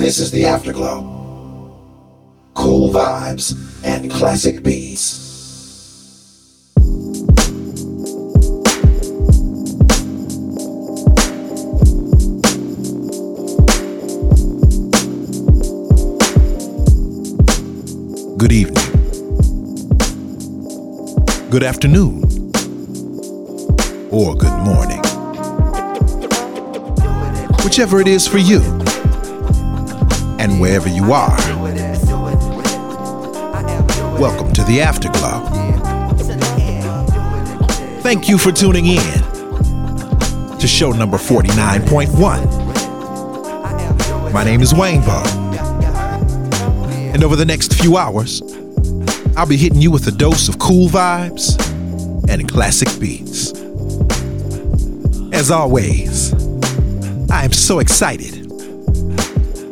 This is the Afterglow. Cool vibes and classic beats. Good evening. Good afternoon. Or good morning. Whichever it is for you. And wherever you are. Welcome to the Afterglow. Thank you for tuning in to show number 49.1. My name is Wayne Bug. And over the next few hours, I'll be hitting you with a dose of cool vibes and classic beats. As always, I am so excited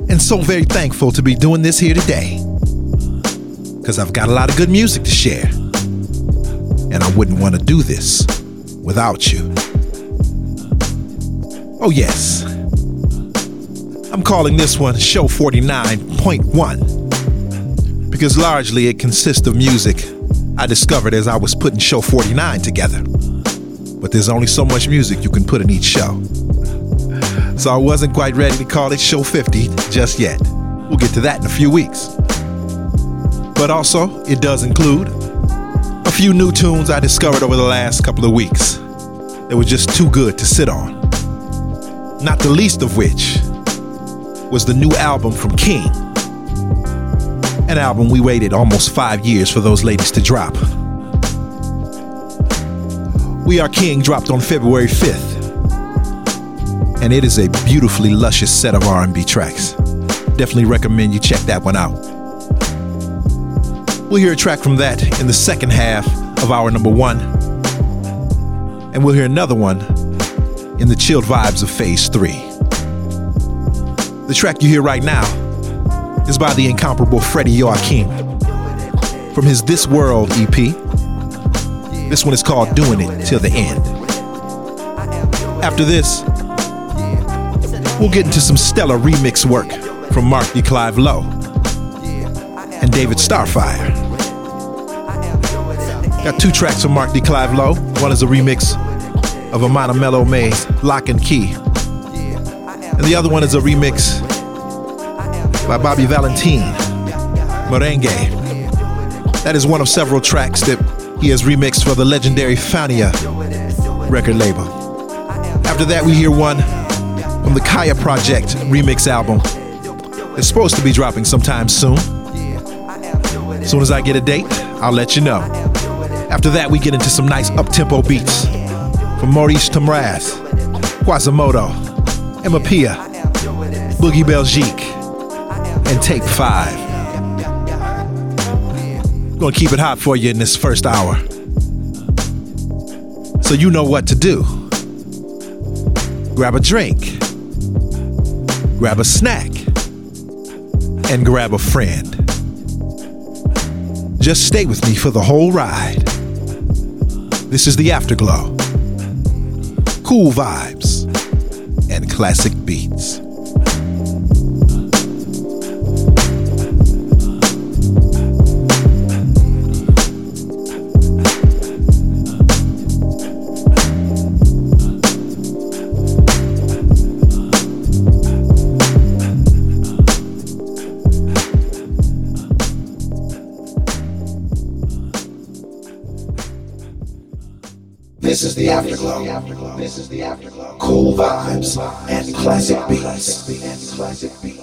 and so very thankful to be doing this here today because I've got a lot of good music to share. And I wouldn't want to do this without you. Oh, yes. I'm calling this one Show 49.1 because largely it consists of music I discovered as I was putting Show 49 together. But there's only so much music you can put in each show. So I wasn't quite ready to call it Show 50 just yet. We'll get to that in a few weeks. But also, it does include a few new tunes I discovered over the last couple of weeks that were just too good to sit on. Not the least of which was the new album from King an album we waited almost five years for those ladies to drop. We Are King dropped on February 5th, and it is a beautifully luscious set of R&B tracks. Definitely recommend you check that one out. We'll hear a track from that in the second half of our number one, and we'll hear another one in the chilled vibes of Phase 3. The track you hear right now is by the incomparable Freddie Joachim from his This World EP. This one is called Doing It Till the End. After this, we'll get into some stellar remix work from Mark de Clive-Lowe and David Starfire. Got two tracks from Mark de Clive-Lowe. One is a remix of Amana Melomé's Lock and Key. And the other one is a remix by Bobby Valentine, Merengue. That is one of several tracks that he has remixed for the legendary Fania record label. After that, we hear one from the Kaya Project remix album. It's supposed to be dropping sometime soon. As soon as I get a date, I'll let you know. After that, we get into some nice up-tempo beats from Maurice Tamraz, Quasamodo, Emma Pia, Boogie Belgique, and Tape Five. Gonna keep it hot for you in this first hour. So you know what to do. Grab a drink, grab a snack, and grab a friend. Just stay with me for the whole ride. This is the Afterglow. Cool vibes and classic beats. The Afterglow. This is the Afterglow. Cool vibes and classic beats. And classic beats.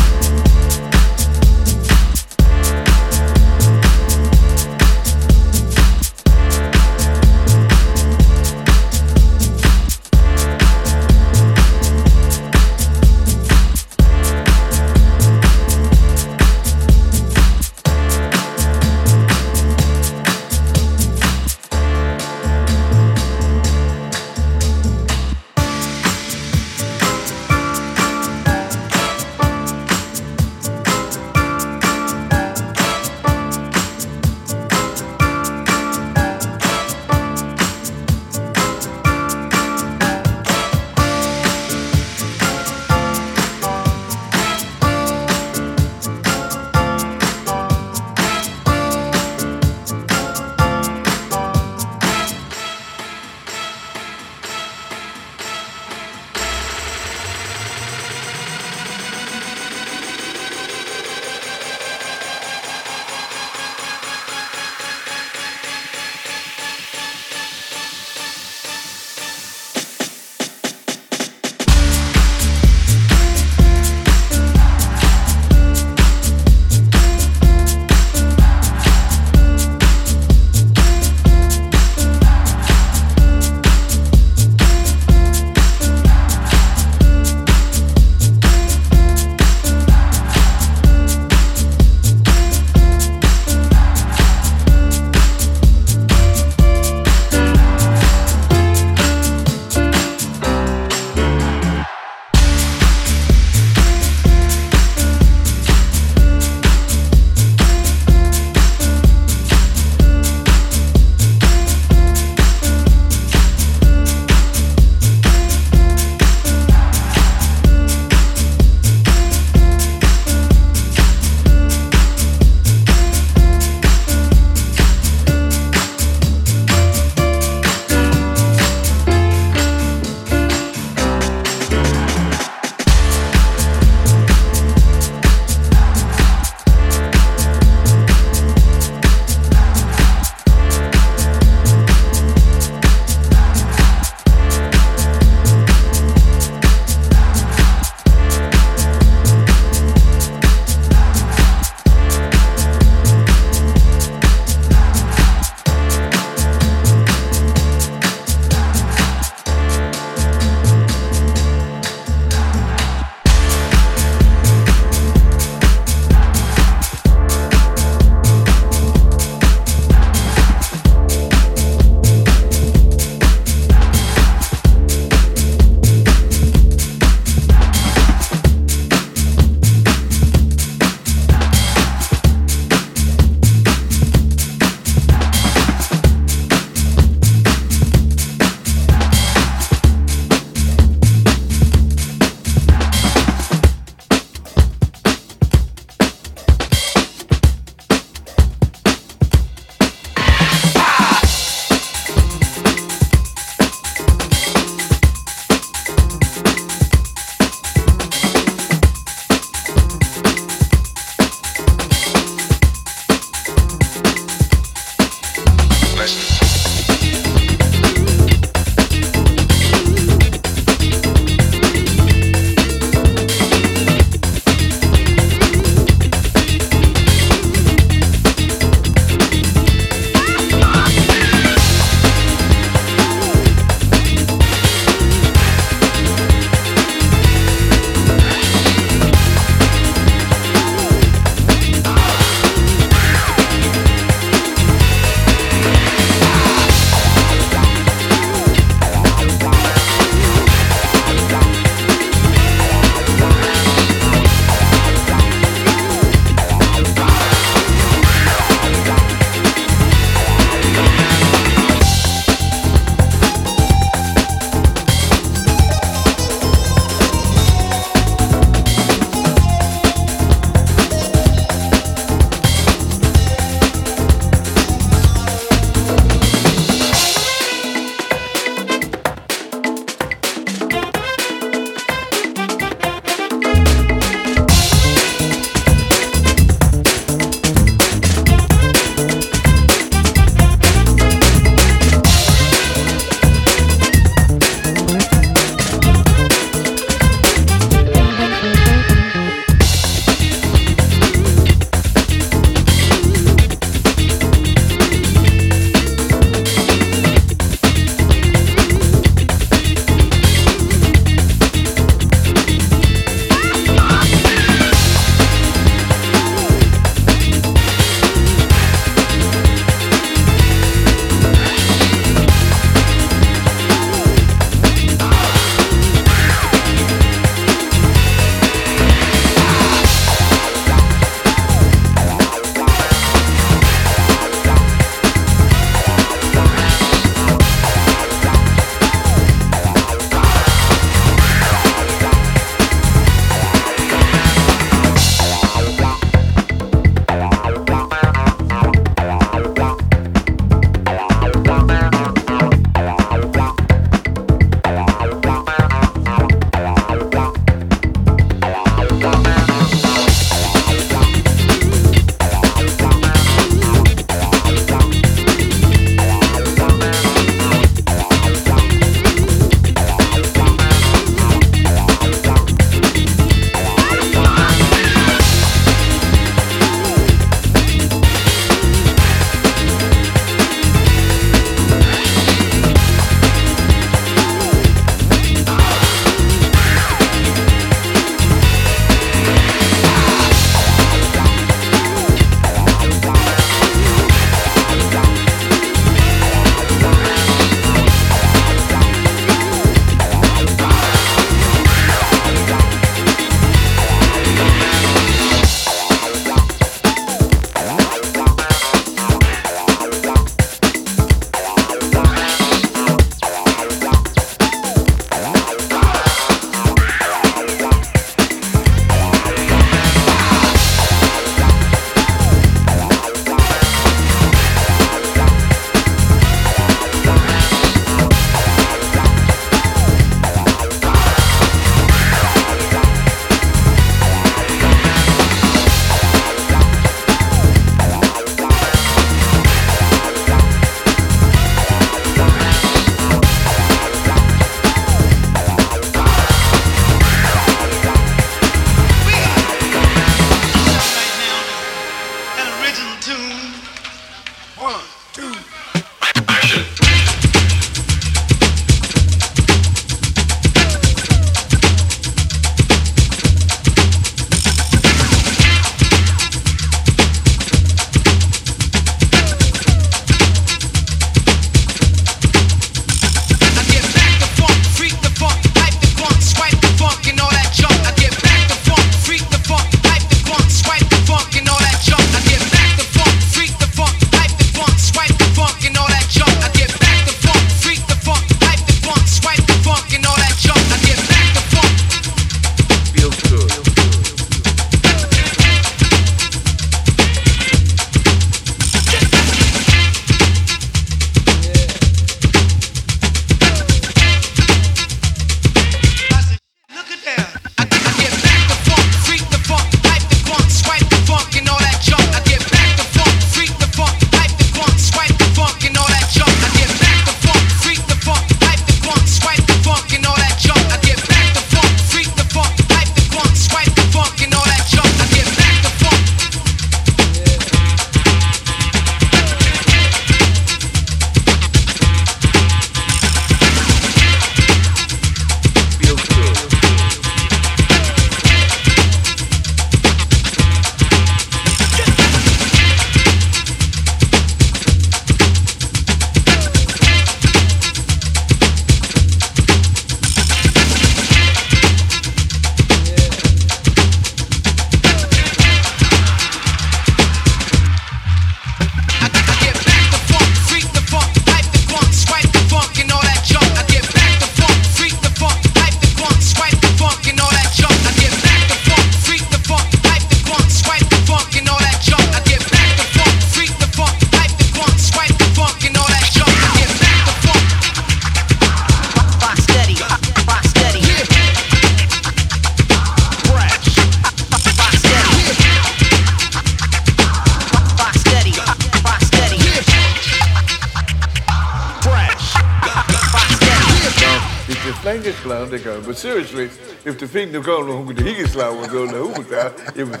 But the thing the Higgins line was on the Hoover side, it was.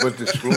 But the school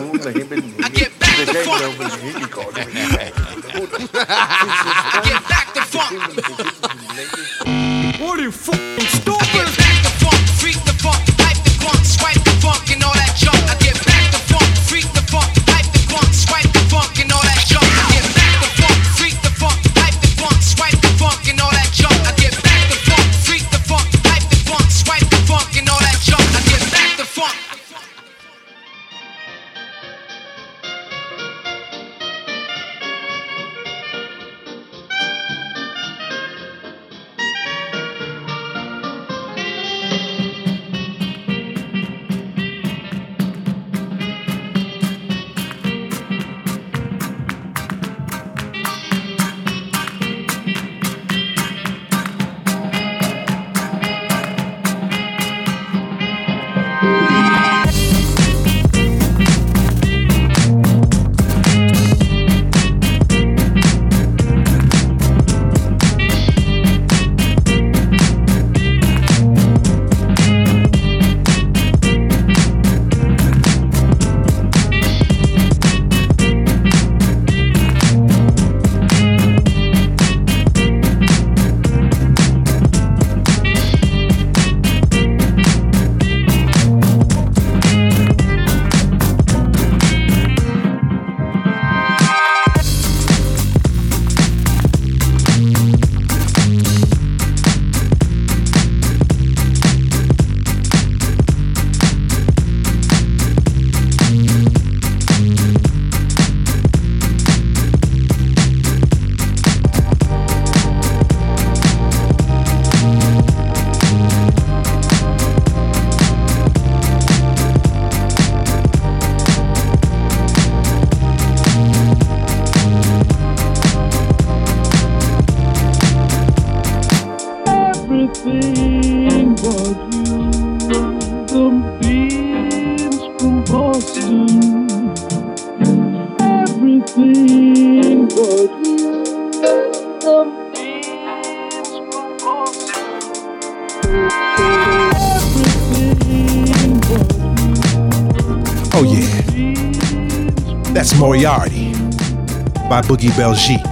by Boogie Belgique.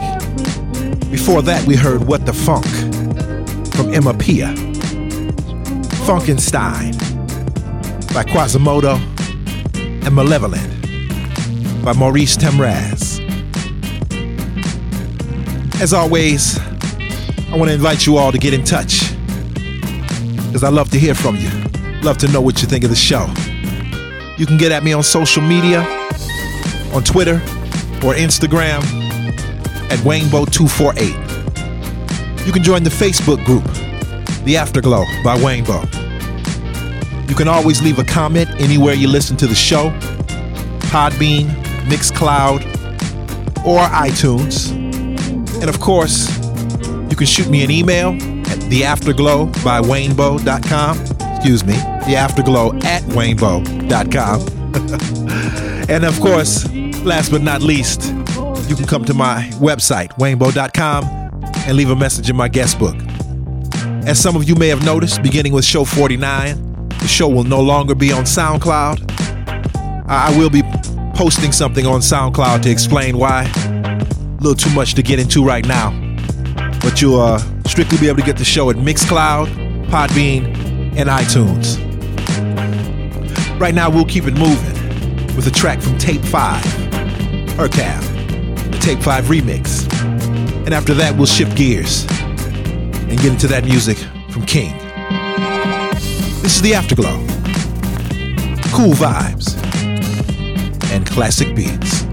Before that, we heard What the Funk from Emapea. Funkenstein by Quasamodo and Malevolent by Maurice Tamraz. As always, I want to invite you all to get in touch because I love to hear from you. Love to know what you think of the show. You can get at me on social media, on Twitter or Instagram at Waynebo248. You can join the Facebook group, The Afterglow by Waynebo. You can always leave a comment anywhere you listen to the show Podbean, Mixcloud, or iTunes. And of course, you can shoot me an email at theafterglow by waynebo.com. Excuse me, theafterglow at waynebo.com. and of course, last but not least, you can come to my website, waynebo.com, and leave a message in my guest book. As some of you may have noticed, beginning with show 49, the show will no longer be on SoundCloud. I I will be posting something on SoundCloud to explain why. A little too much to get into right now. But you'll uh, strictly be able to get the show at Mixcloud, Podbean, and iTunes. Right now, we'll keep it moving with a track from Tape 5, Hercab, the Tape 5 remix. And after that, we'll shift gears and get into that music from King. This is the Afterglow. Cool vibes and classic beats.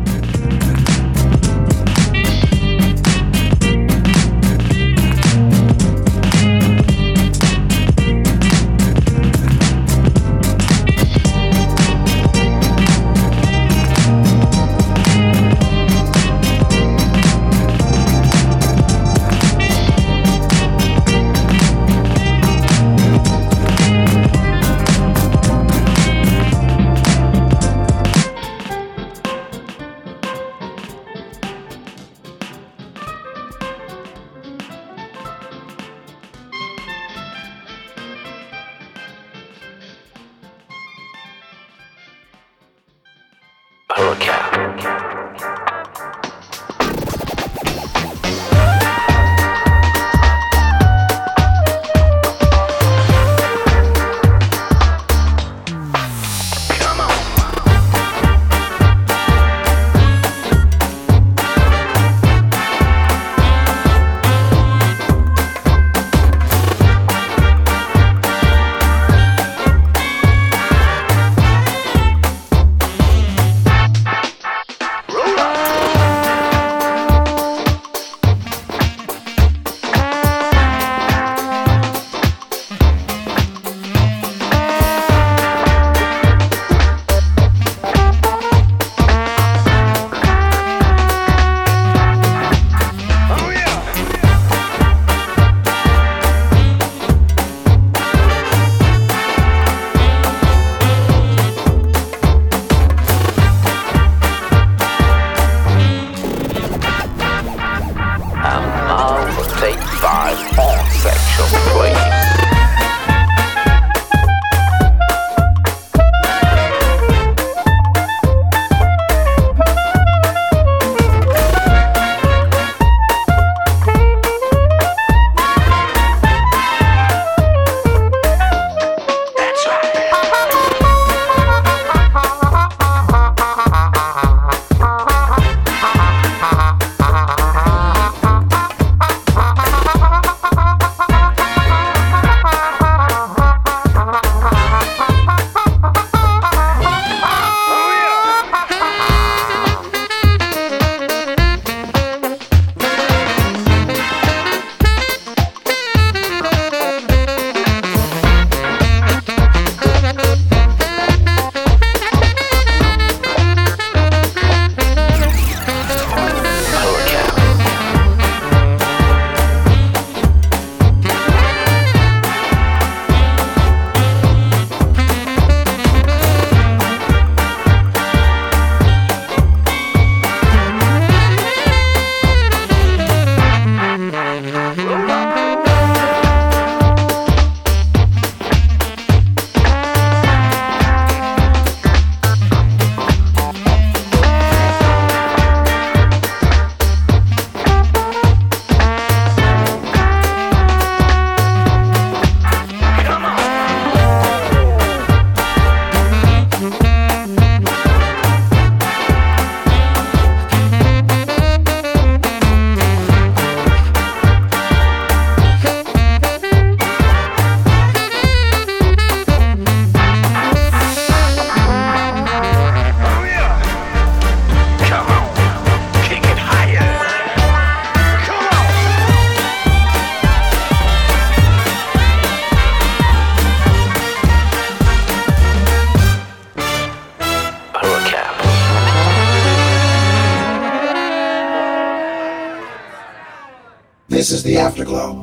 Is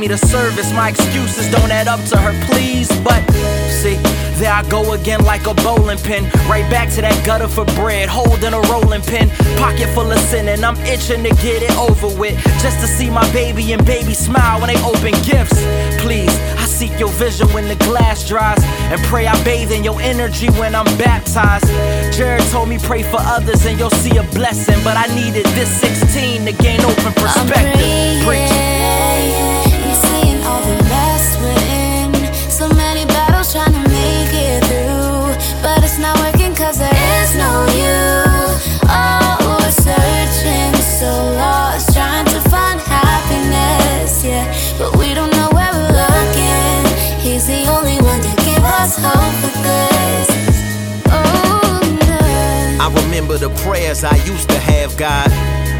me to service. My excuses don't add up to her please. But see, there I go again like a bowling pin. Right back to that gutter for bread, holding a rolling pin. Pocket full of sin, and I'm itching to get it over with. Just to see my baby and baby smile when they open gifts. Please, I seek your vision when the glass dries. And pray I bathe in your energy when I'm baptized. Jared told me pray for others and you'll see a blessing. But I needed this 16 to gain open perspective. Preach. Remember the prayers I used to have, God.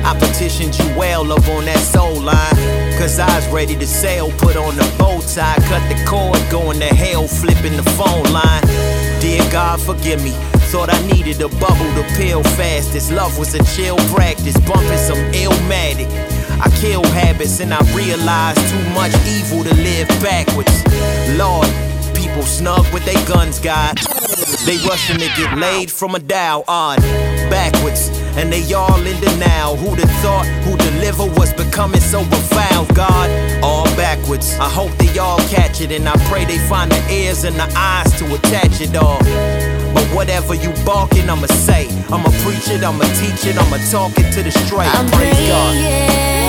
I petitioned you well up on that soul line. Cause I was ready to sail, put on the bow tie, cut the cord, going to hell, flipping the phone line. Dear God, forgive me. Thought I needed a bubble to peel fast. This love was a chill practice, bumping some illmatic. I kill habits and I realized too much evil to live backwards. Lord, people snug with their guns, God. They rushing to get laid from a dial odd, backwards, and they all in denial. Who'd have thought who deliver was becoming so reviled, God? All backwards. I hope they all catch it, and I pray they find the ears and the eyes to attach it all. Whatever you barking, I'ma say. I'ma preach it, I'ma teach it, I'ma talk it to the straight. I'm Praise. God.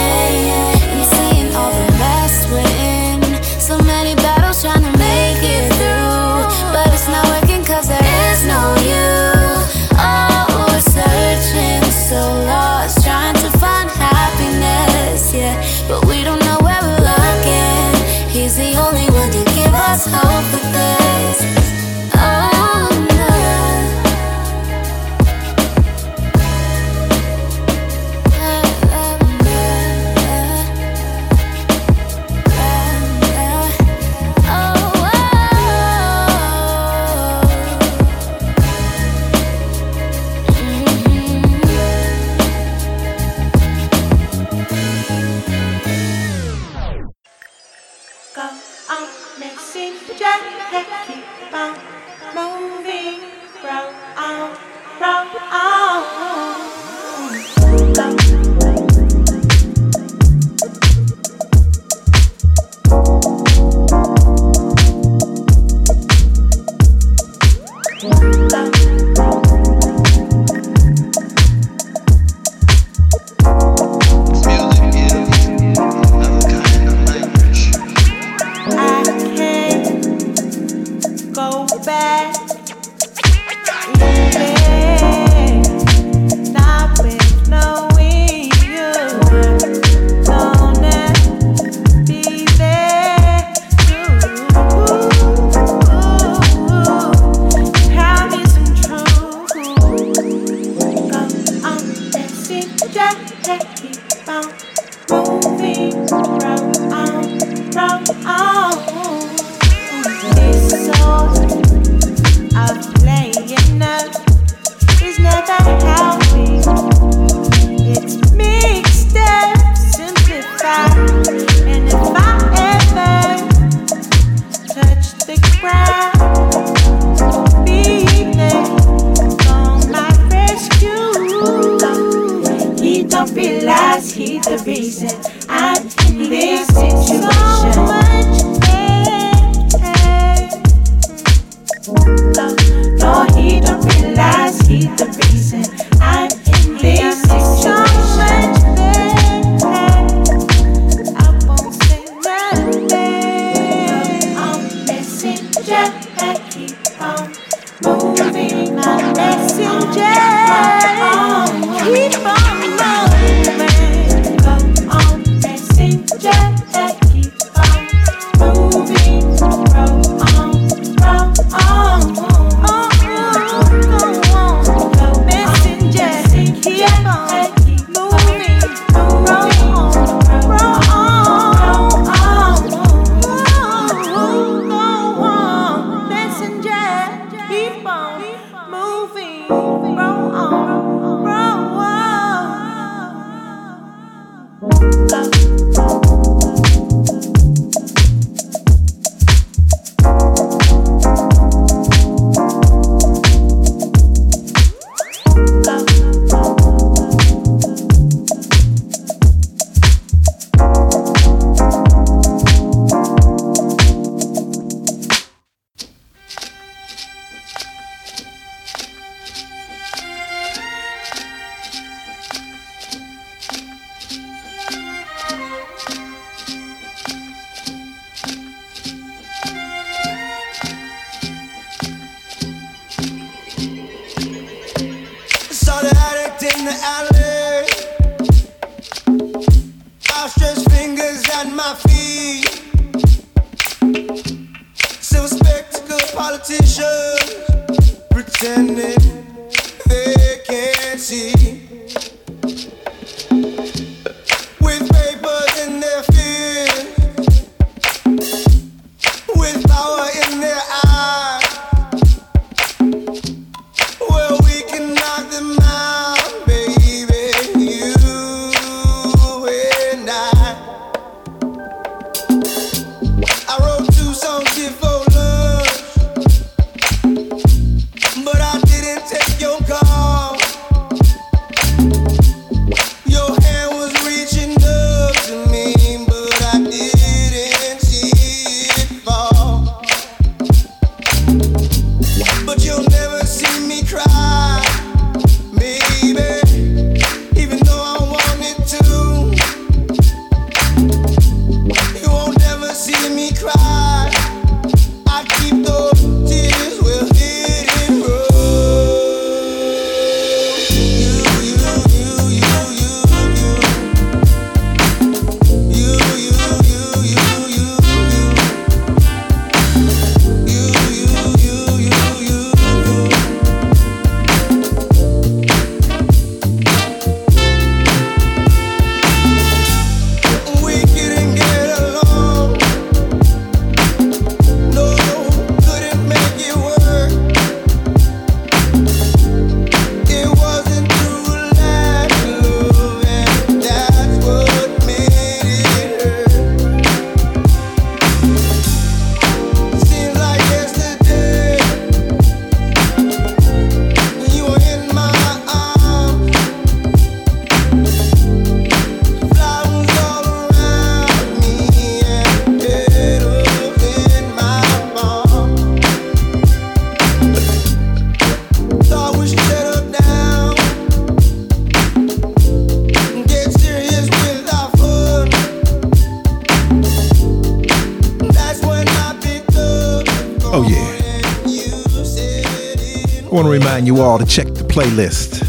I want to remind you all to check the playlist.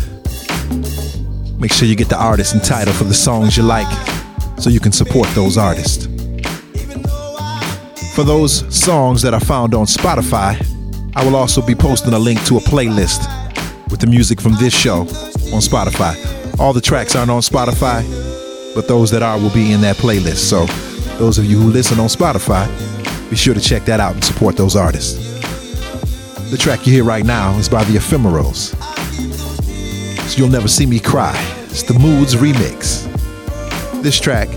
Make sure you get the artist and title for the songs you like so you can support those artists. For those songs that are found on Spotify, I will also be posting a link to a playlist with the music from this show on Spotify. All the tracks aren't on Spotify, but those that are will be in that playlist. So, those of you who listen on Spotify, be sure to check that out and support those artists. The track you hear right now is by the Ephemerals. So You'll Never See Me Cry. It's the Moods remix. This track,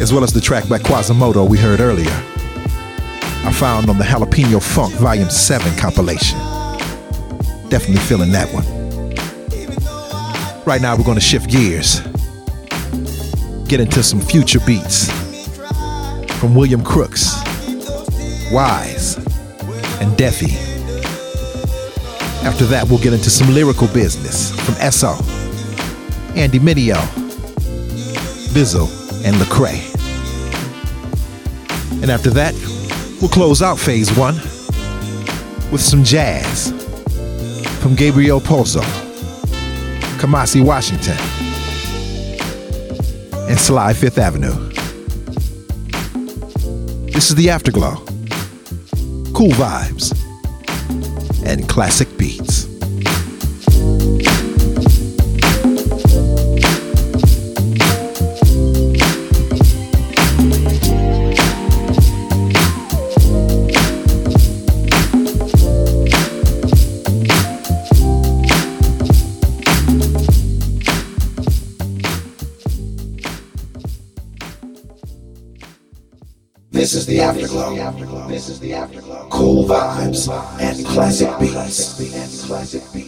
as well as the track by Quasamodo we heard earlier, I found on the Jalapeno Funk Volume 7 compilation. Definitely feeling that one. Right now, we're going to shift gears, get into some future beats from William Crooks, WIZE, and DEFFIE. After that, we'll get into some lyrical business from S.O., Andy Mineo, Bizzle, and Lecrae. And after that, we'll close out phase one with some jazz from Gabriel Pozo, Kamasi Washington, and Sly Fifth Avenue. This is the Afterglow. Cool vibes and classic beats. This is the afterglow. This is the afterglow. Cool vibes and classic beats.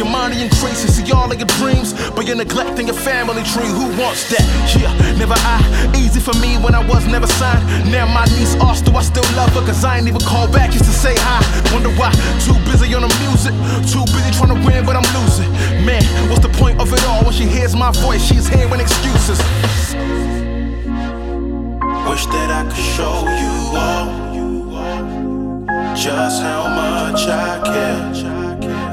Your money increases, see all of your dreams, but you're neglecting your family tree. Who wants that? Yeah, never I. Easy for me when I was never signed. Now my niece asked, do I still love her? Cause I ain't even called back just to say hi. Wonder why? Too busy on the music, too busy trying to win, but I'm losing. Man, what's the point of it all when she hears my voice? She's hearing excuses. Wish that I could show you all just how much I care.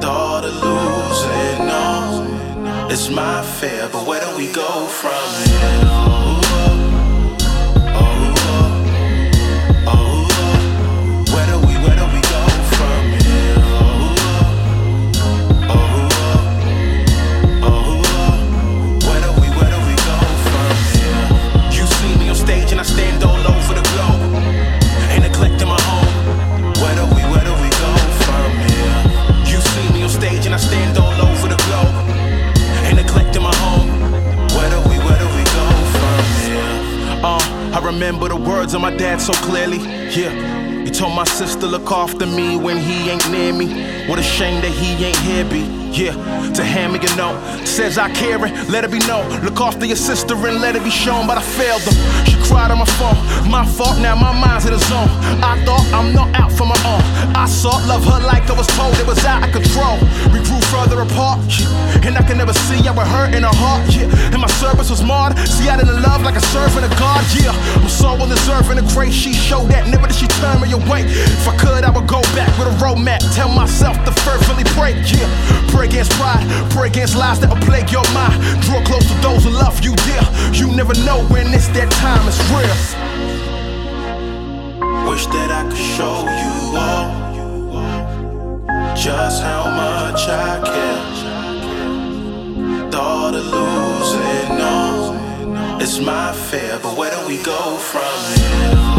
Thought of losing all it's my fear, but where do we go from here? Remember the words of my dad so clearly. Yeah. He told my sister look after me when he ain't near me. What a shame that he ain't here, be. Yeah, to hand me a note. Says I care it, let it be known. Look after your sister and let it be shown, but I failed them. She cried on my phone. My fault, now my mind's in the zone. I thought I'm not out for my own. I sought love her like I was told it was out of control. We grew further apart, yeah. and I can never see how it hurt in her heart, yeah. And my service was marred. See, I didn't love like a servant of God, yeah. I'm so undeserving of grace. She showed that, never did she turn me away. If I could, I would go back with a roadmap. Tell myself to fervently pray, yeah. Pray against pride, pray against lies that will plague your mind. Draw close to those who love you, dear. You never know when it's that time, it's real. Wish that I could show you all just how much I care. Thought of losing all it's my fear, but where do we go from here?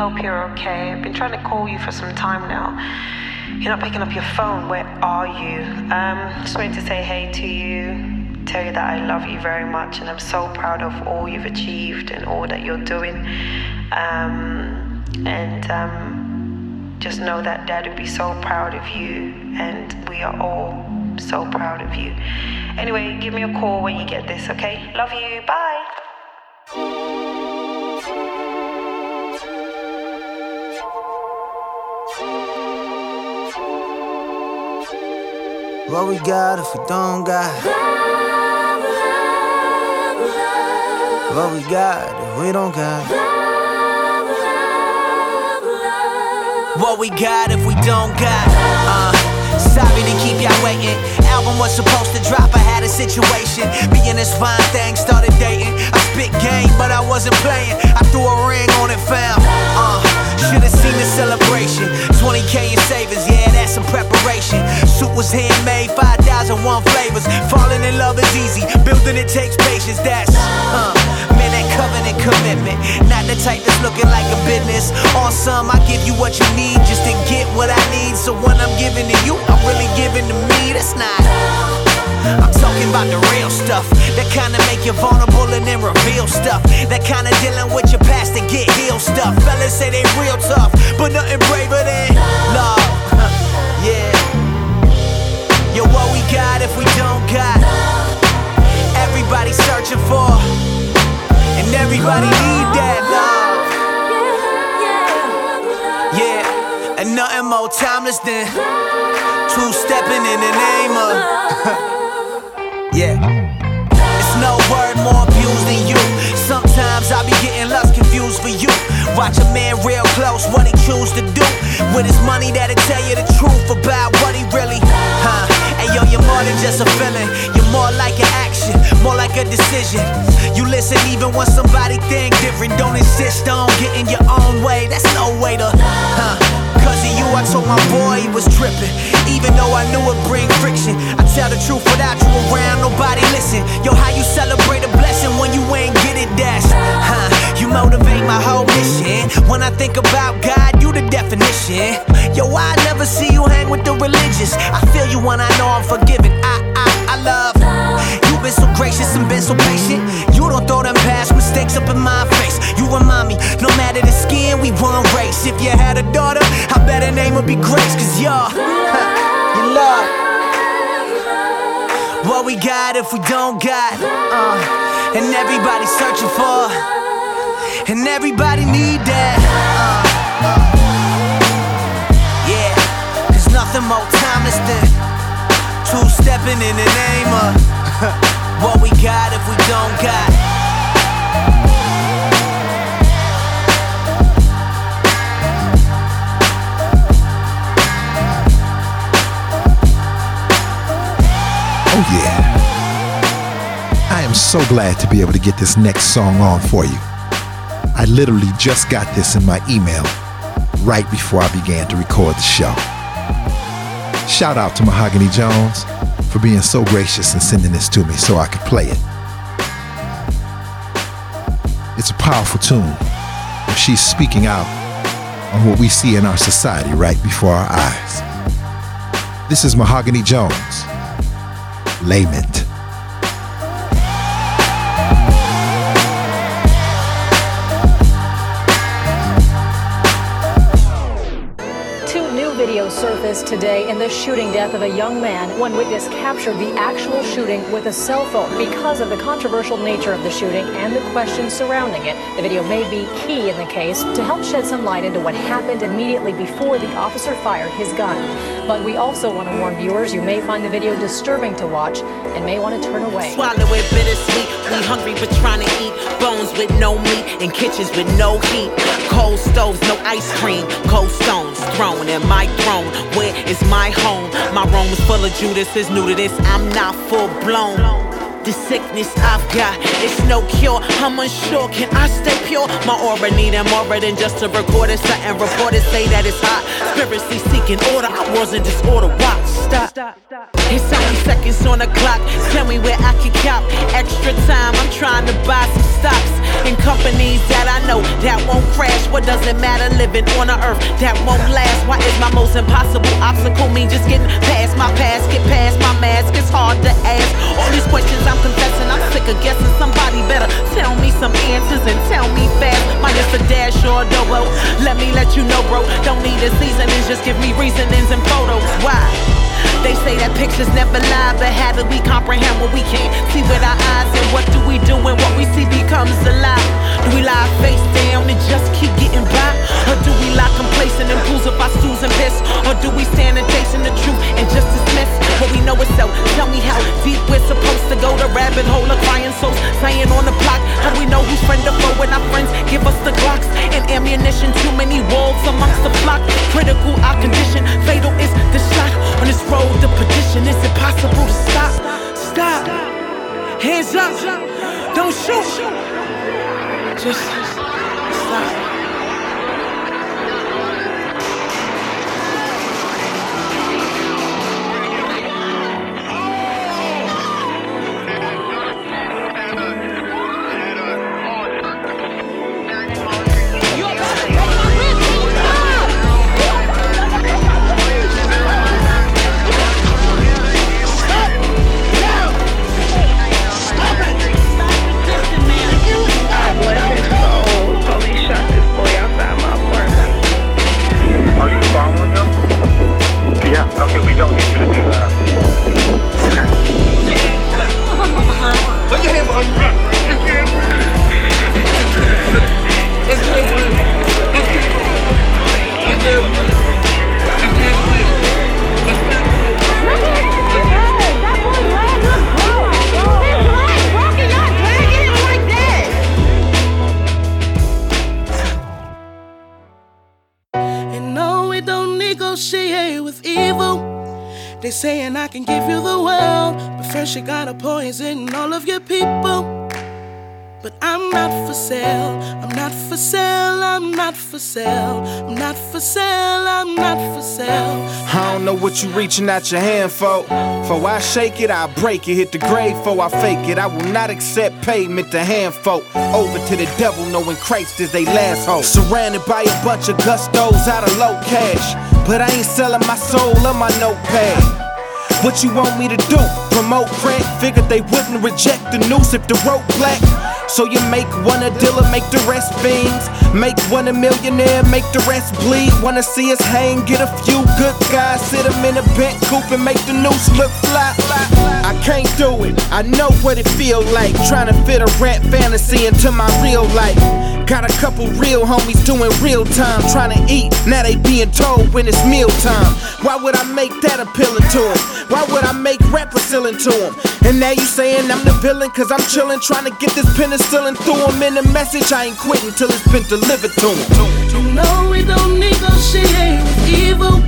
Hope you're okay. I've been trying to call you for some time now. You're not picking up your phone. Where are you? Um, just wanted to say hey to you, tell you that I love you very much, and I'm so proud of all you've achieved and all that you're doing. Um, and um, just know that Dad would be so proud of you, and we are all so proud of you. Anyway, give me a call when you get this, okay? Love you. Bye. What we got if we don't got? What we got if we don't got? What we got if we don't got? Uh, sorry to keep y'all waiting. Album was supposed to drop, I had a situation. Being this fine thing, started dating. I spit game, but I wasn't playing. I threw a ring on it, fam. Uh, should've seen the celebration. 20k in savings, yeah, that's some preparation. Suit was handmade, 5,001 flavors. Falling in love is easy, building it takes patience. That's, uh, man, that covenant commitment. Not the type that's looking like a business. Awesome, I give you what you need just to get what I need. So when I'm giving to you, I'm really giving to me. That's not. I'm talking about the real stuff. That kinda make you vulnerable and then reveal stuff. That kinda dealing with your past and get healed stuff. Fellas say they real tough, but nothing braver than love. yeah. Yo, what we got if we don't got? Everybody searching for, and everybody need that love. Yeah, and nothing more timeless than two stepping in the name of. yeah. It's no word more abused than you. Sometimes I be getting lost confused for you. Watch a man real close, what he choose to do with his money that'll tell you the truth about what he really. Huh? Hey yo, you're more than just a feeling. You're more like an action, more like a decision. You listen even when somebody think different. Don't insist on getting your own way. That's no way to. Huh? Cause of you, I told my boy he was tripping. Even though I knew it bring friction. I tell the truth without you around, nobody listen. Yo, how you celebrate a blessing when you ain't get it, that's huh? You motivate my whole mission. When I think about God, you the definition. Yo, I never see you hang with the religious. I feel you when I know I'm forgiven. I, I, I love. You've been so gracious and been so patient. You don't throw them past mistakes up in my face. You remind me, no matter the skin, we one race. If you had a daughter, I bet her name would be Grace, cause y'all, you love. What we got if we don't got? Uh, and everybody searching for, and everybody need that. Uh, yeah, cause nothing more timeless than two stepping in the name of what we got if we don't got. Yeah. I am so glad to be able to get this next song on for you. I literally just got this in my email right before I began to record the show. Shout out to Mahogany Jones for being so gracious and sending this to me so I could play it. It's a powerful tune. and She's speaking out on what we see in our society right before our eyes. This is Mahogany Jones, Lament. Two new videos surfaced today in the shooting death of a young man. One witness captured the actual shooting with a cell phone because of the controversial nature of the shooting and the questions surrounding it. The video may be key in the case to help shed some light into what happened immediately before the officer fired his gun. But we also want to warn viewers you may find the video disturbing to watch and may want to turn away. Swallow it bittersweet. We hungry but trying to eat. Bones with no meat and kitchens with no heat. Cold stoves, no ice cream. Cold stones thrown in my throne. Where is my home? My room is full of Judas. Is new to this. I'm not full blown. The sickness I've got, it's no cure. I'm unsure, can I stay pure? My aura need more than just to record it. Something reporters say that it's hot. Spiritually seeking order, I was in disorder. Watch, stop. It's only seconds on the clock. Tell me where I can cop extra time. I'm trying to buy some stocks in companies that I know that won't crash. What does it matter living on a earth that won't last? Why is my most impossible obstacle me just getting past my past? Get past my mask, it's hard to ask. All these questions I'm confessing, I'm sick of guessing. Somebody better tell me some answers and tell me fast. Minus a dash or a double. Let me let you know, bro. Don't need a seasonings, just give me reasonings and photos. Why? They say that pictures never lie, but how do we comprehend what we can't see with our eyes? And what do we do when what we see becomes a lie? Do we lie face down and just keep getting by? Or do we lie complacent and pools of our stools and piss? Or do we stand and chasing the truth and just dismiss what we know is so? Tell me how deep we're supposed to go, the rabbit hole of crying souls, playing on the block. How do we know who's friend or foe when our friends give us the Glocks and ammunition? Too many wolves amongst the flock. Critical, our condition, fatal is the shot on this road to perdition. Is it possible to stop? Stop. Hands up. Don't shoot. Just stop. They saying I can give you the world, but first you gotta poison all of your people. I'm not for sale, I'm not for sale, I'm not for sale, I'm not for sale, I'm not for sale. I don't know what you reaching out your hand for. For I shake it, I break it. Hit the grave for I fake it. I will not accept payment to hand folk. Over to the devil, knowing Christ is they last hope. Surrounded by a bunch of gustos out of low cash. But I ain't selling my soul on my notepad. What you want me to do? Promote crack? Figured they wouldn't reject the noose if the rope black. So you make one a dealer, make the rest fiends. Make one a millionaire, make the rest bleed. Wanna see us hang, get a few good guys, sit them in a bent coupe and make the noose look fly. I can't do it, I know what it feel like. Trying to fit a rap fantasy into my real life. Got a couple real homies doing real time, trying to eat. Now they being told when it's meal time. Why would I make that appealing to them? Why would I make rap appealing to them? And now you saying I'm the villain, cause I'm chillin', trying to get this penicillin through them. In the message, I ain't quitting till it's been delivered to them. You know we don't negotiate with evil.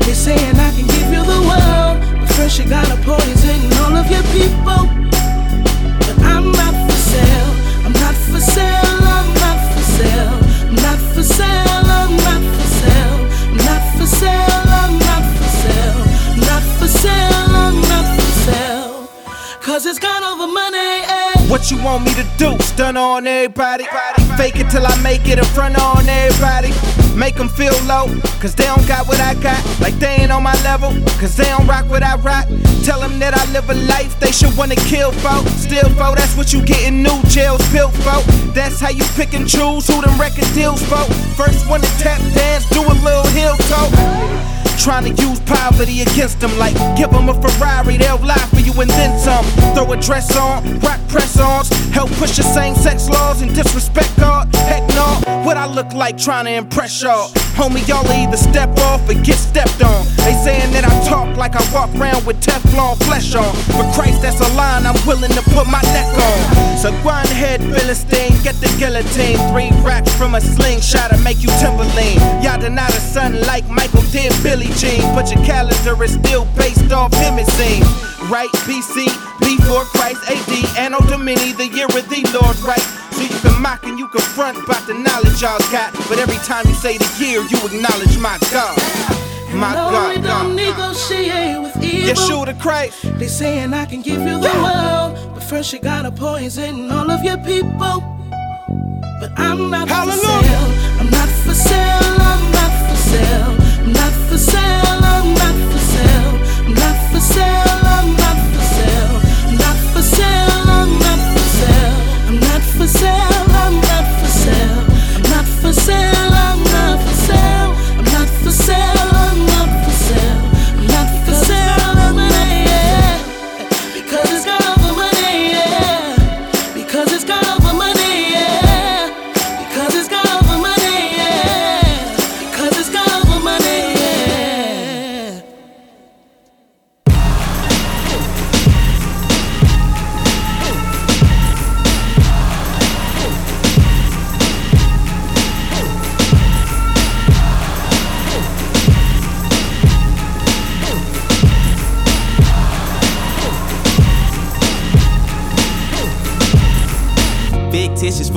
They saying I can give you the world, but first you gotta poison all of your people. But I'm not for sale, I'm not for sale, want me to do? Stun on everybody. Fake it till I make it in front on everybody. Make them feel low, cause they don't got what I got. Like they ain't on my level, cause they don't rock what I rock. Tell them that I live a life they should wanna kill for. Still for, that's what you get in new jails built for. That's how you pick and choose who them record deals for. First one to tap dance, do a little heel toe. Trying to use poverty against them, like give them a Ferrari, they'll lie for you and then some. Throw a dress on, rock press ons, help push the same sex laws and disrespect God. Heck no, what I look like trying to impress y'all. Homie, y'all either step off or get stepped on. They saying that I talk like I walk around with Teflon flesh on. For Christ, that's a line I'm willing to put my neck on. So grind ahead, Philistine, get the guillotine. Three racks from a slingshot to make you Timberline. Y'all deny the sun like Michael did Billie Jean. But your calendar is still based off Imogene. Right, BC, before Christ, AD, Anno Domini, the year of the Lord, right? So you can mock and you can front about the knowledge y'all got. But every time you say the year, you acknowledge my God. My no, God, we don't negotiate with evil. Yeshua Christ. They saying I can give you the world, but first you gotta poison all of your people. But I'm not for sale. I'm not for sale. I'm not for sale. I'm not for sale. I'm not for sale. I'm not for sale.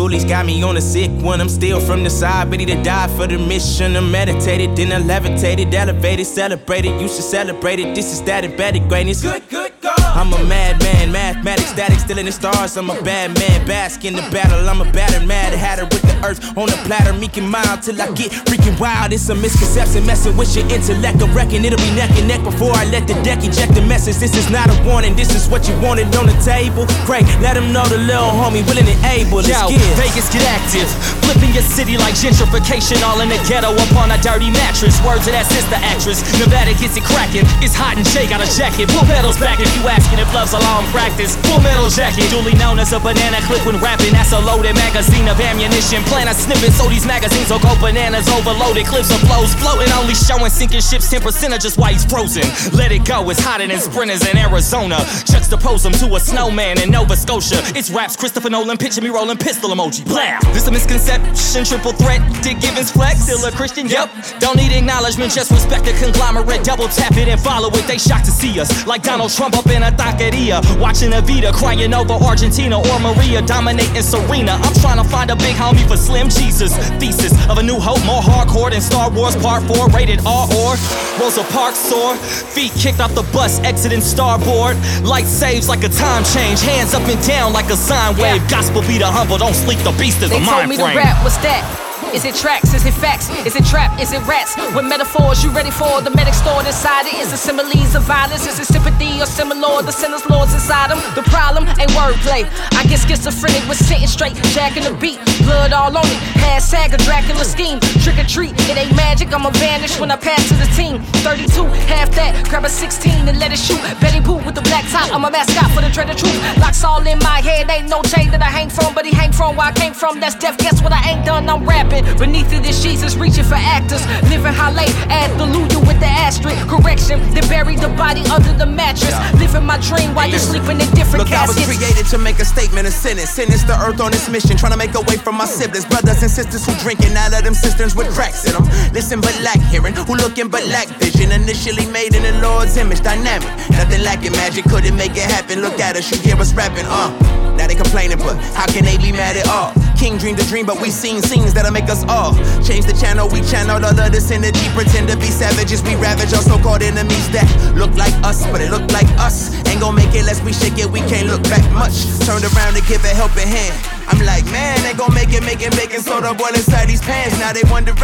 Foolish got me on a sick one. I'm still from the side, ready to die for the mission. I'm meditated, then I levitated, elevated, celebrated. You should celebrate it. This is that embedded greatness. Good, good, God. I'm a madman, mathematics, static, still in the stars. I'm a bad man, bask in the battle. I'm a battered mad hatter with the earth on the platter, meek and mild till I get freaking wild. It's a misconception, messing with your intellect. I reckon it'll be neck and neck before I let the deck eject the message. This is not a warning, this is what you wanted on the table. Great, let him know the little homie willing and able. Let's Yo, get. Vegas get active. Flipping your city like gentrification, all in the ghetto upon a dirty mattress. Words of that sister actress. Nevada gets it cracking. It's hot and Jay got a jacket. Pull pedals back if you asking even if love's a long practice. Full metal jacket, duly known as a banana clip when rapping. That's a loaded magazine of ammunition. Plan a snippet so these magazines will go bananas. Overloaded clips of flows floating, only showing sinking ships 10% of just why he's frozen. Let it go, it's hotter than sprinters in Arizona. Juxtapose him to a snowman in Nova Scotia. It's raps, Christopher Nolan, picture me rolling pistol emoji. Blah! This a misconception, triple threat. Dick Givens flex, still a Christian, yep. Don't need acknowledgement, just respect the conglomerate. Double tap it and follow it. They shocked to see us. Like Donald Trump up in a taqueria. Watching Evita crying over Argentina or Maria dominating Serena. I'm trying to find a big homie for Slim Jesus. Thesis of a new hope, more hardcore than Star Wars Part 4, rated R or Rosa Parks sore. Feet kicked off the bus, exiting starboard. Light saves like a time change. Hands up and down like a sine wave. Gospel be the humble, don't sleep, the beast is They a told me frame. to rap, what's that? Is it tracks? Is it facts? Is it trap? Is it rats? With metaphors, you ready for the medic stored inside it? Is it similes of violence? Is it sympathy or similar? The sinner's lords inside them. The problem ain't wordplay. I get schizophrenic with sitting straight, jacking the beat, blood all on it. Hashtag a Dracula scheme, trick or treat. It ain't magic, I'ma vanish when I pass to the team. 32, half that, grab a 16 and let it shoot. Betty Boo with the black top, I'm a mascot for the dread of truth. Locks all in my head, ain't no chain that I hang from, but he hang from where I came from. That's death. Guess what? I ain't done, I'm rapping. Beneath the it is Jesus reaching for actors. Living high late, hallelujah with the asterisk. Correction, they buried the body under the mattress. Living my dream while you're sleeping in different Look, I was created to make a statement of sentence. Sentence the earth on its mission. Trying to make a way for my siblings, brothers and sisters who drinking out of them cisterns with cracks in them. Listen but lack hearing, who looking but lack vision. Initially made in the Lord's image, dynamic. Nothing lacking magic, couldn't make it happen. Look at us, you hear us rapping, uh. Now they complaining, but how can they be mad at all? King dreamed a dream, but we seen scenes that'll make us all change the channel. We channel all of this energy, pretend to be savages. We ravage our so-called enemies that look like us, but it look like us. Ain't gon' make it unless we shake it. We can't look back much. Turned around to give a helping hand. I'm like, man, ain't gon' make it, make it making baking soda boil inside these pants. Now they wondering,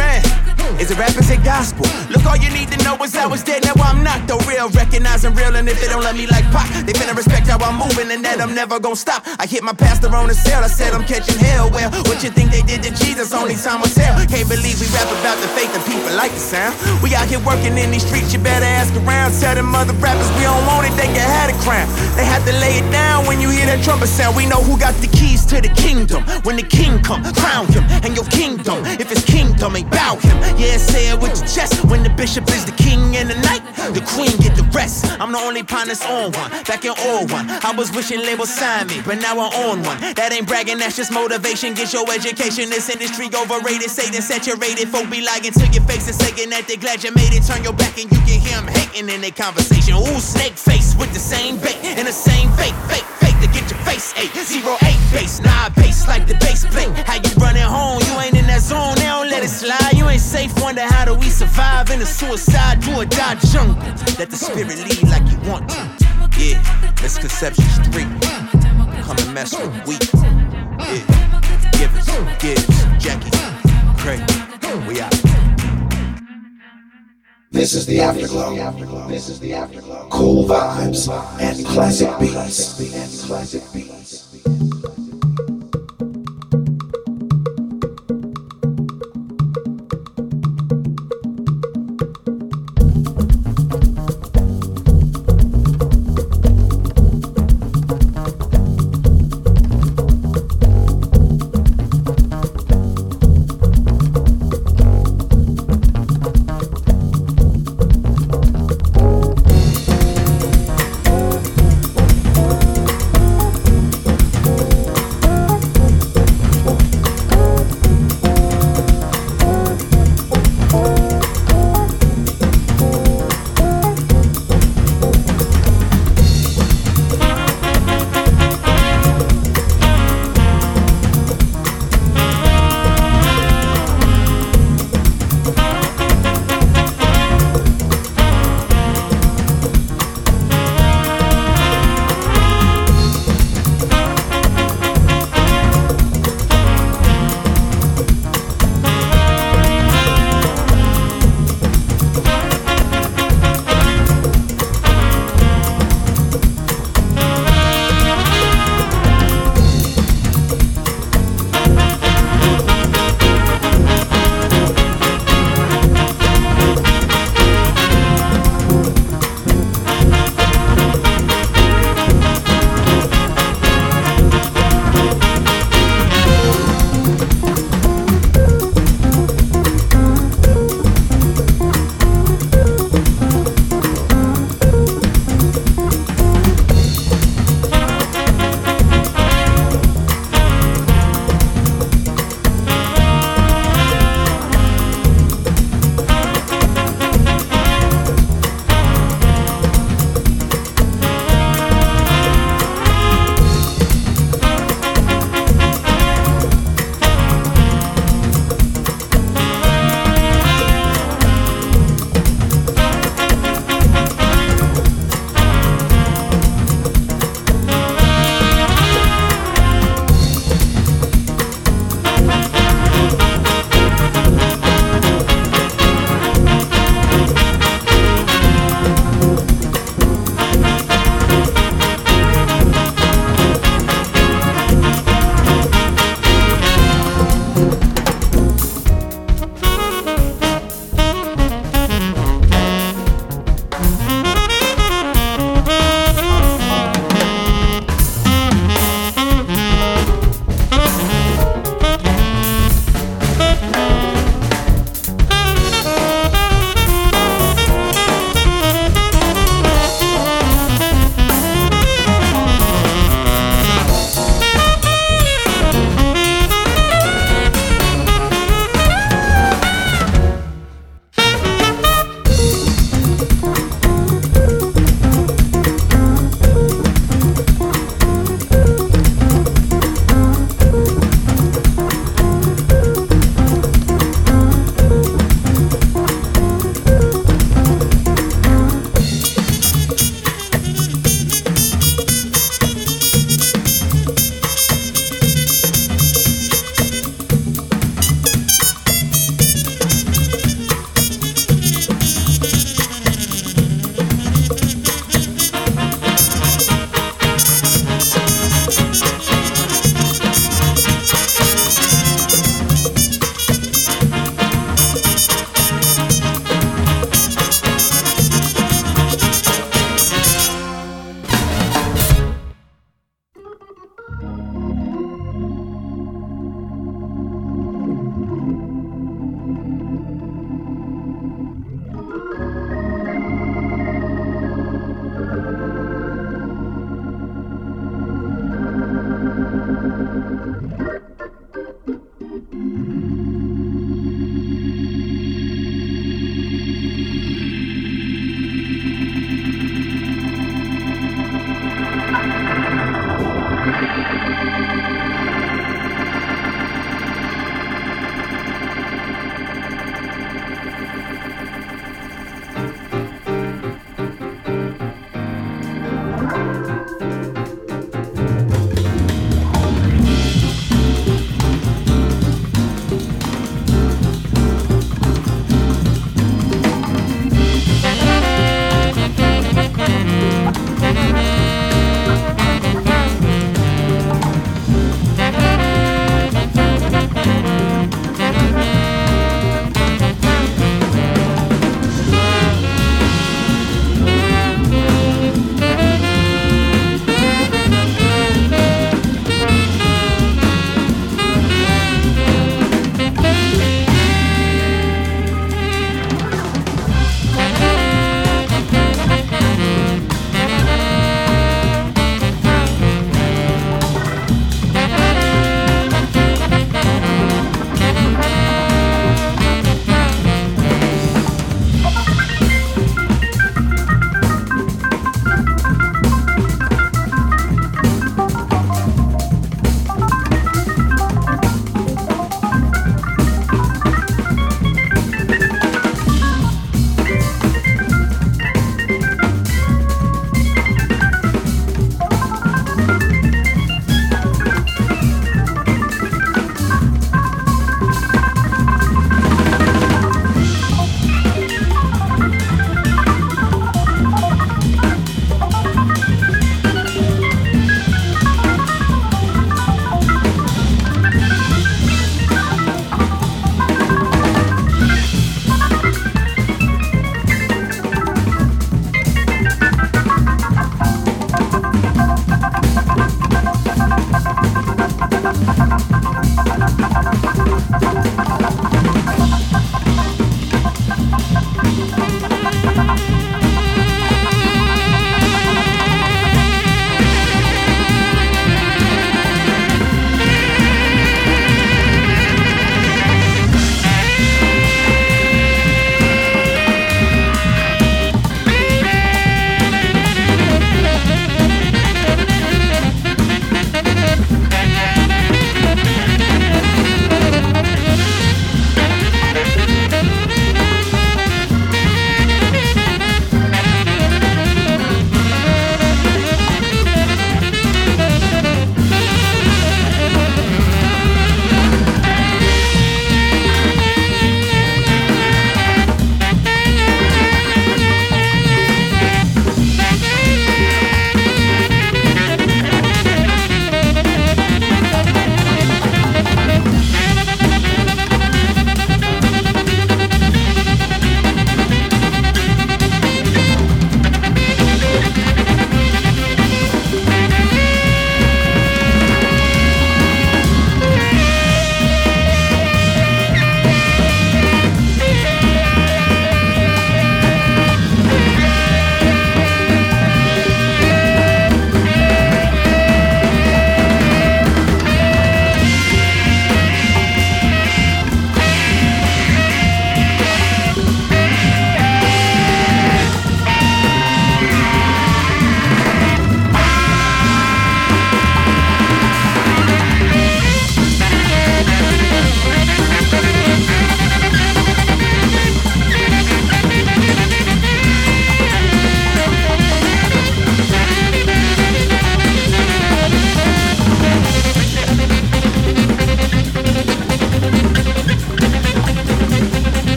is it rap, is it gospel? Look, all you need to know is I was dead, now I'm not the real. Recognizing real, and if they don't love me like pop, they finna respect how I'm moving, and that I'm never gon' stop. I hit my pastor on the cell, I said I'm catching hell. Well, what you think they did to Jesus? Only time will tell. Can't believe we rap about the faith and people like the sound. We out here working in these streets, you better ask around. Tell them other rappers we don't want it, they can have the crown. They have to lay it down when you hear that trumpet sound. We know who got the keys to the kingdom. When the king come, crown him and your kingdom. If it's kingdom, ain't bow him. Yeah, say it with your chest. When the bishop is the king in the night, the queen get the rest. I'm the only pine that's on one, back in all one. I was wishing labels sign me, but now I'm on one. That ain't bragging, that's just motivation. Get your education. This industry overrated, Satan saturated. Folk be lying to your face and saying that they glad you made it. Turn your back and you can hear them hating in their conversation. Ooh, snake face with the same bait and the same fake, fake, fake to get your face eight. Zero eight base, nah base like the base plate. How you running home? You ain't in that zone, they don't let it slide. You ain't safe. Wonder how do we survive in a suicide, do or die jungle? Let the spirit lead like you want to. Yeah, misconception street. Come and mess with we. Yeah, Givers, Gibbs, Jackie, Craig, we out. This is the afterglow. This is the afterglow. Cool vibes and classic beats. And classic beats.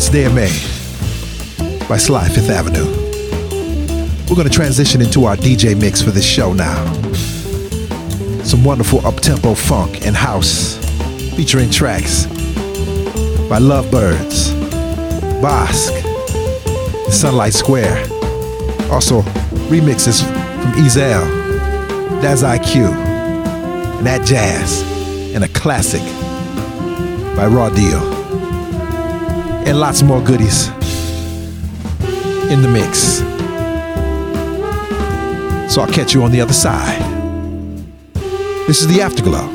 Best Day of May by Sly Fifth Avenue. We're going to transition into our DJ mix for this show now. Some wonderful up-tempo funk and house featuring tracks by Lovebirds, Bossk, Sunlight Square. Also remixes from Ezel, Daz-I-Kue, and That Jazz, and a classic by Raw Deal. And lots more goodies in the mix. So I'll catch you on the other side. This is the Afterglow.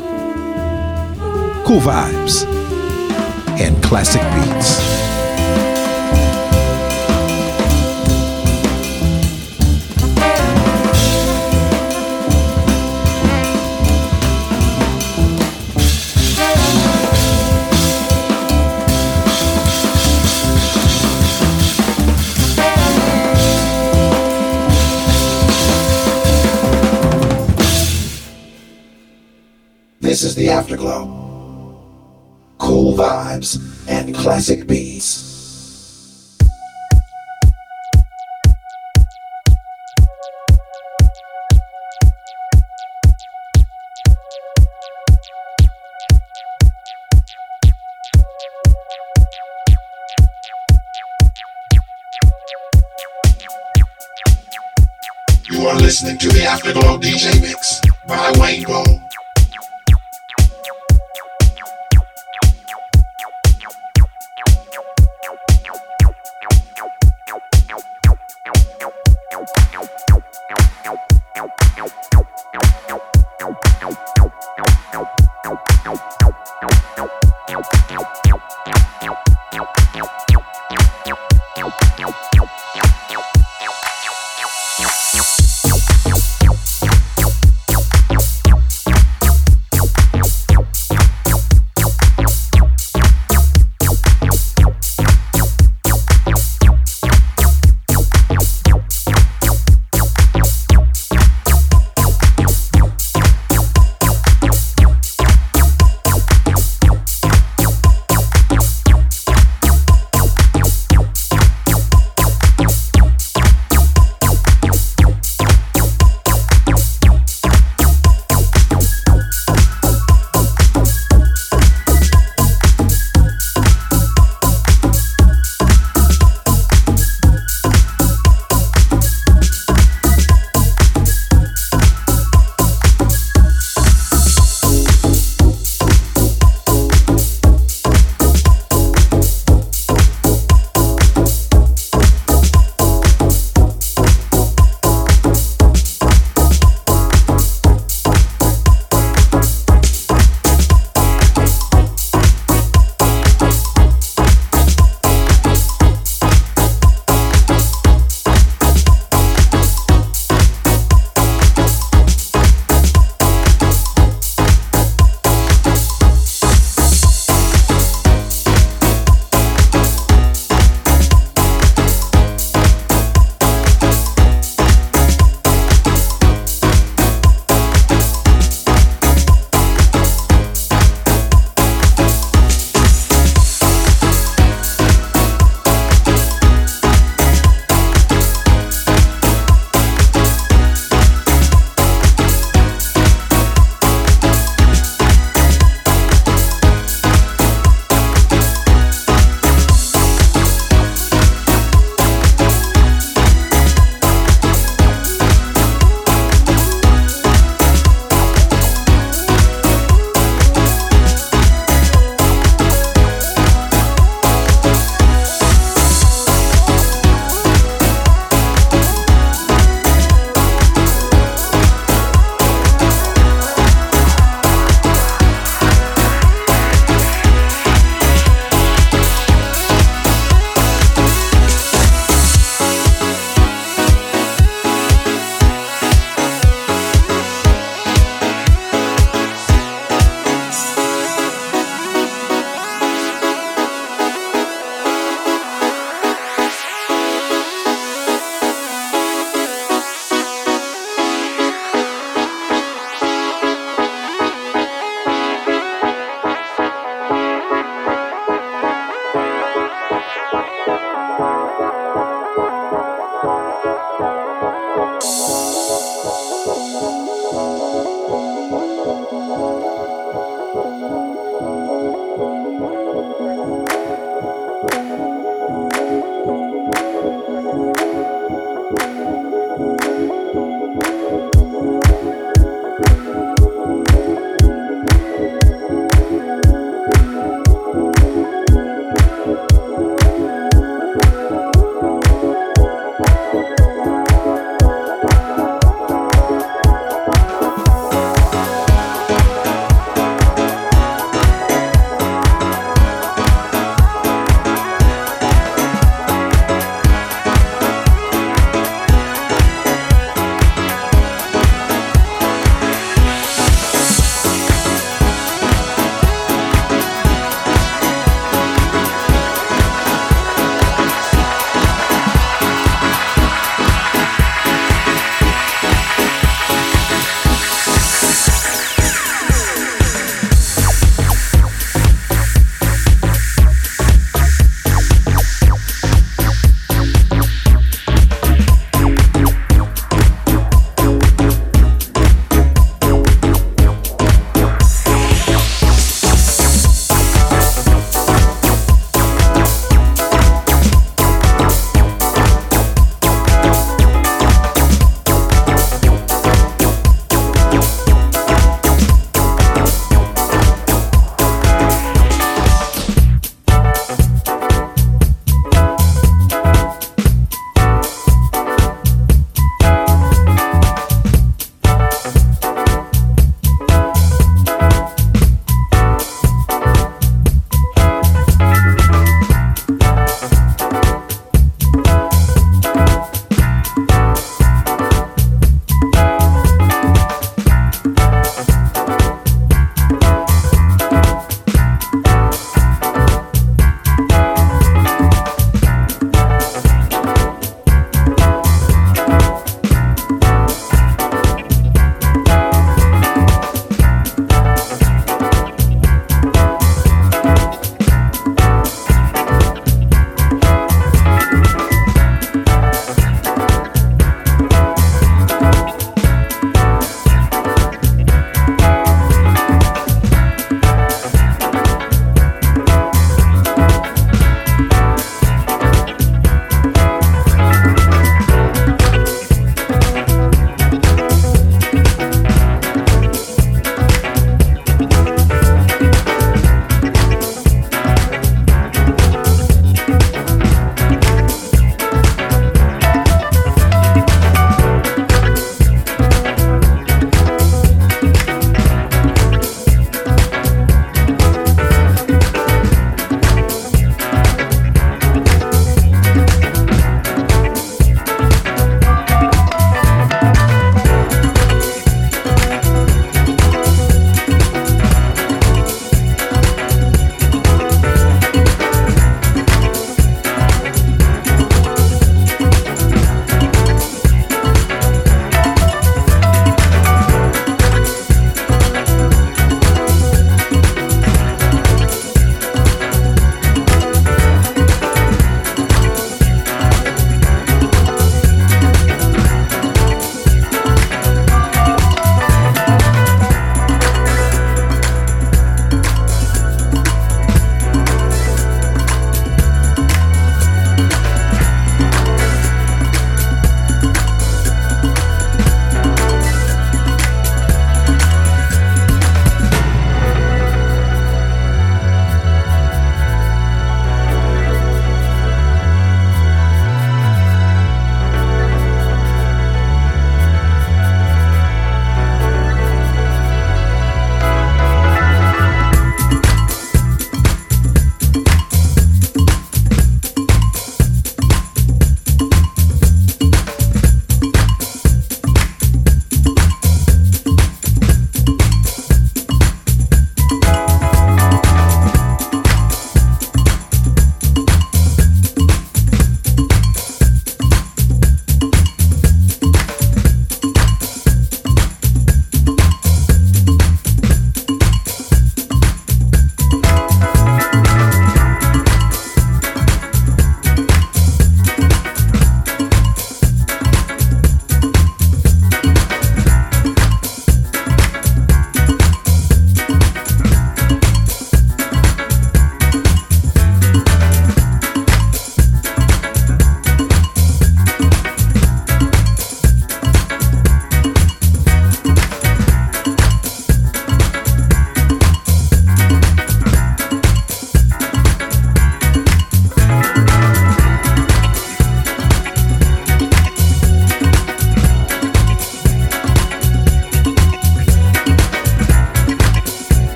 Cool vibes and classic beats. The Afterglow. Cool vibes and classic beats.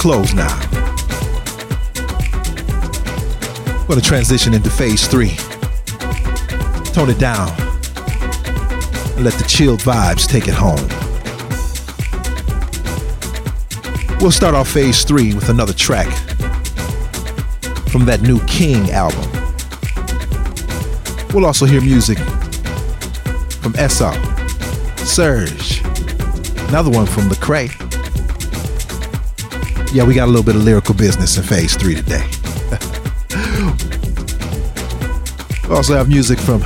Close now. We're going to transition into phase three. Tone it down and let the chilled vibes take it home. We'll start off phase three with another track from that new King album. We'll also hear music from S.O., Serge, another one from the Cray. Yeah, we got a little bit of lyrical business in phase three today. we also have music from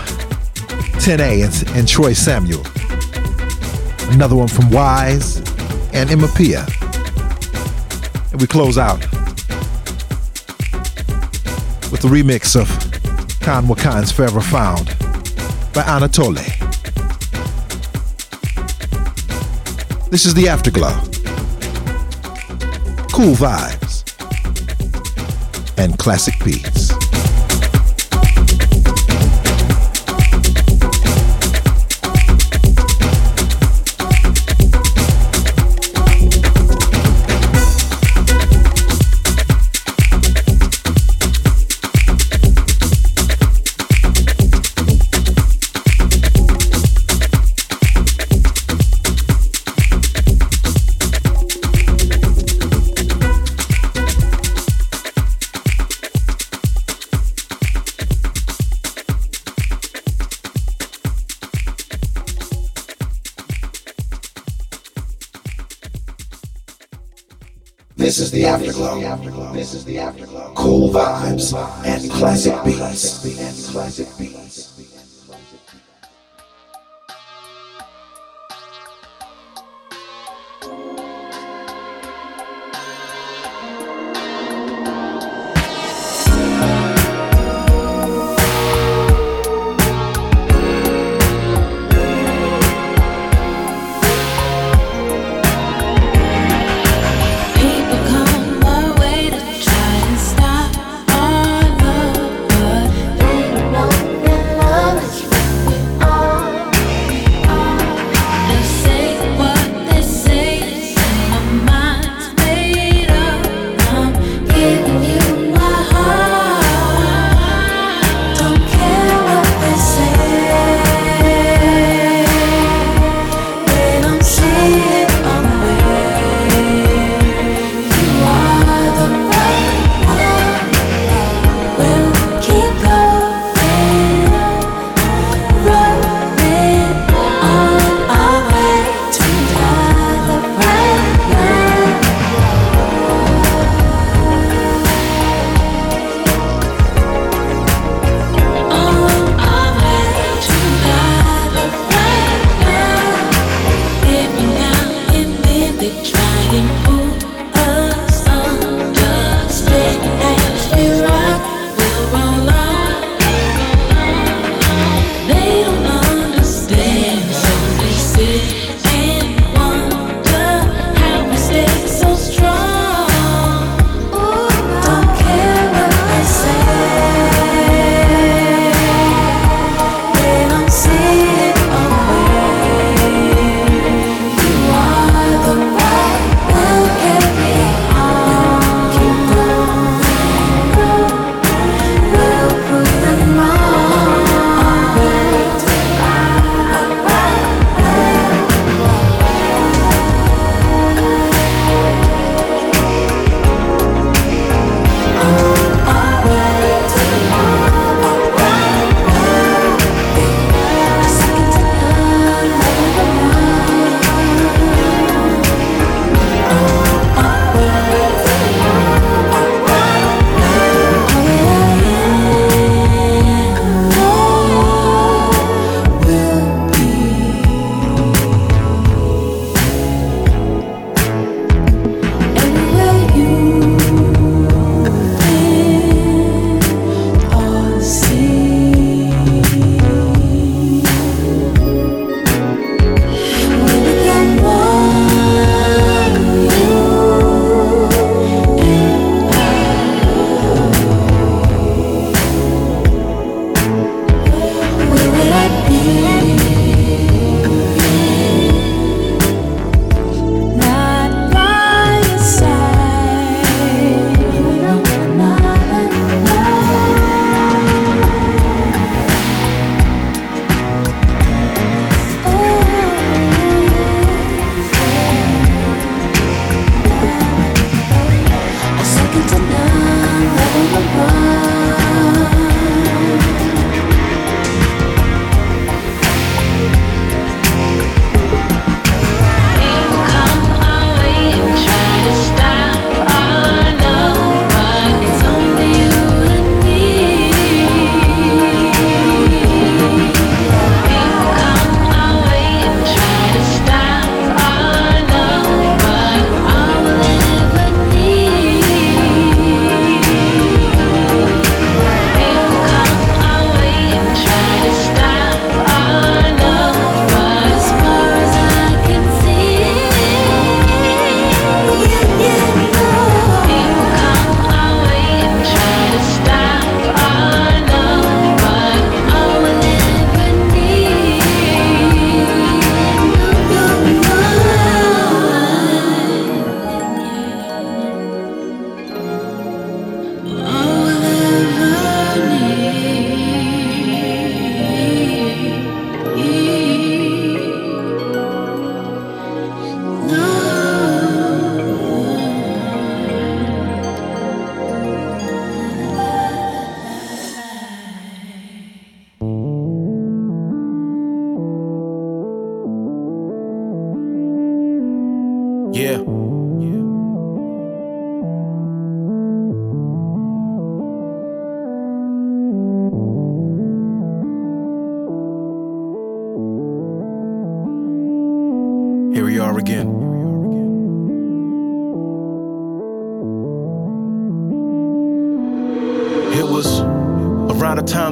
10A and, and Troy Samuel. Another one from WIZE and Emapea. And we close out with the remix of Kan Wakan's Forever Found by Anatole. This is the Afterglow. Cool vibes and classic beats. This is the afterglow. This is the afterglow. Cool vibes and classic beats. And classic beats.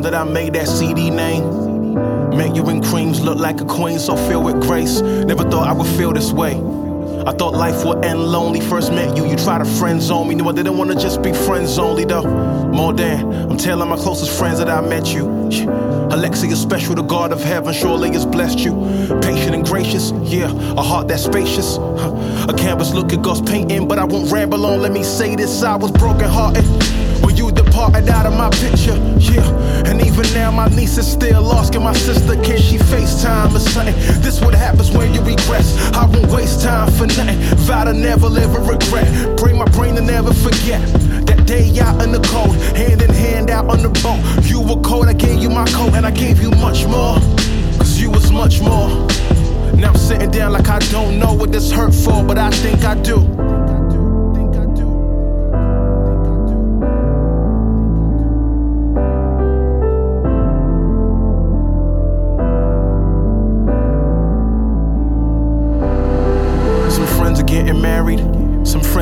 Time that I made that CD name. Make you and creams look like a queen, so filled with grace. Never thought I would feel this way. I thought life would end lonely. First met you, you tried to friend zone me. No, I didn't wanna just be friends only though. More than I'm telling my closest friends that I met you. Alexia is special, the God of heaven surely has blessed you. Patient and gracious, yeah, a heart that's spacious. Huh. A canvas look at God's painting, but I won't ramble on. Let me say this: I was broken hearted. When you departed out of my picture, yeah. And even now, my niece is still asking my sister, can she FaceTime or something? This what happens when you regress. I won't waste time for nothing. Vow to never live a regret. Pray my brain to never forget. That day out in the cold, hand in hand out on the boat. You were cold, I gave you my coat, and I gave you much more. Cause you was much more. Now I'm sitting down like I don't know what this hurt for, but I think I do.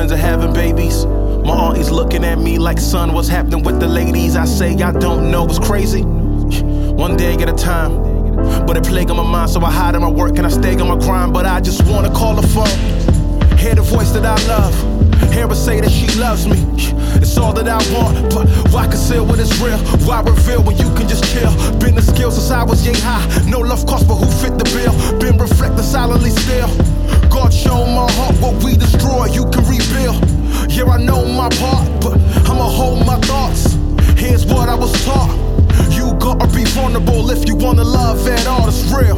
Friends are having babies. My auntie's looking at me like, son, what's happening with the ladies? I say, I don't know, it's crazy. One day at a time. But it plague on my mind, so I hide in my work and I stay on my grind. But I just wanna call the phone, hear the voice that I love. Hear her say that she loves me. It's all that I want, but why conceal what is real? Why reveal when you can just chill? Been the skill since I was yay high. No love cost, but who fit the bill? Been reflecting silently still. God showed my heart what we destroy, you can rebuild. Yeah, I know my part, but I'ma hold my thoughts. Here's what I was taught. You gotta be vulnerable if you wanna love at all, it's real.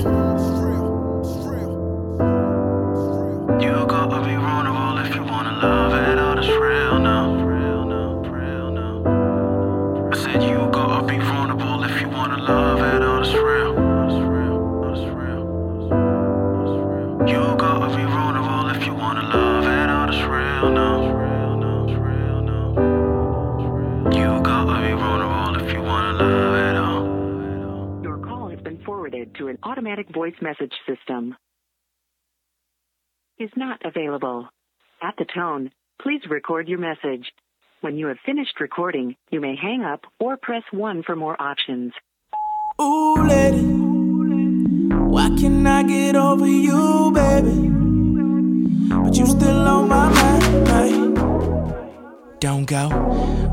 You gotta be vulnerable if you wanna love it. Forwarded to an automatic voice message system. Is not available. At the tone, please record your message. When you have finished recording, you may hang up or press 1 for more options. Ooh, lady, why can't I get over you, baby? But you still on my mind, right? Don't go.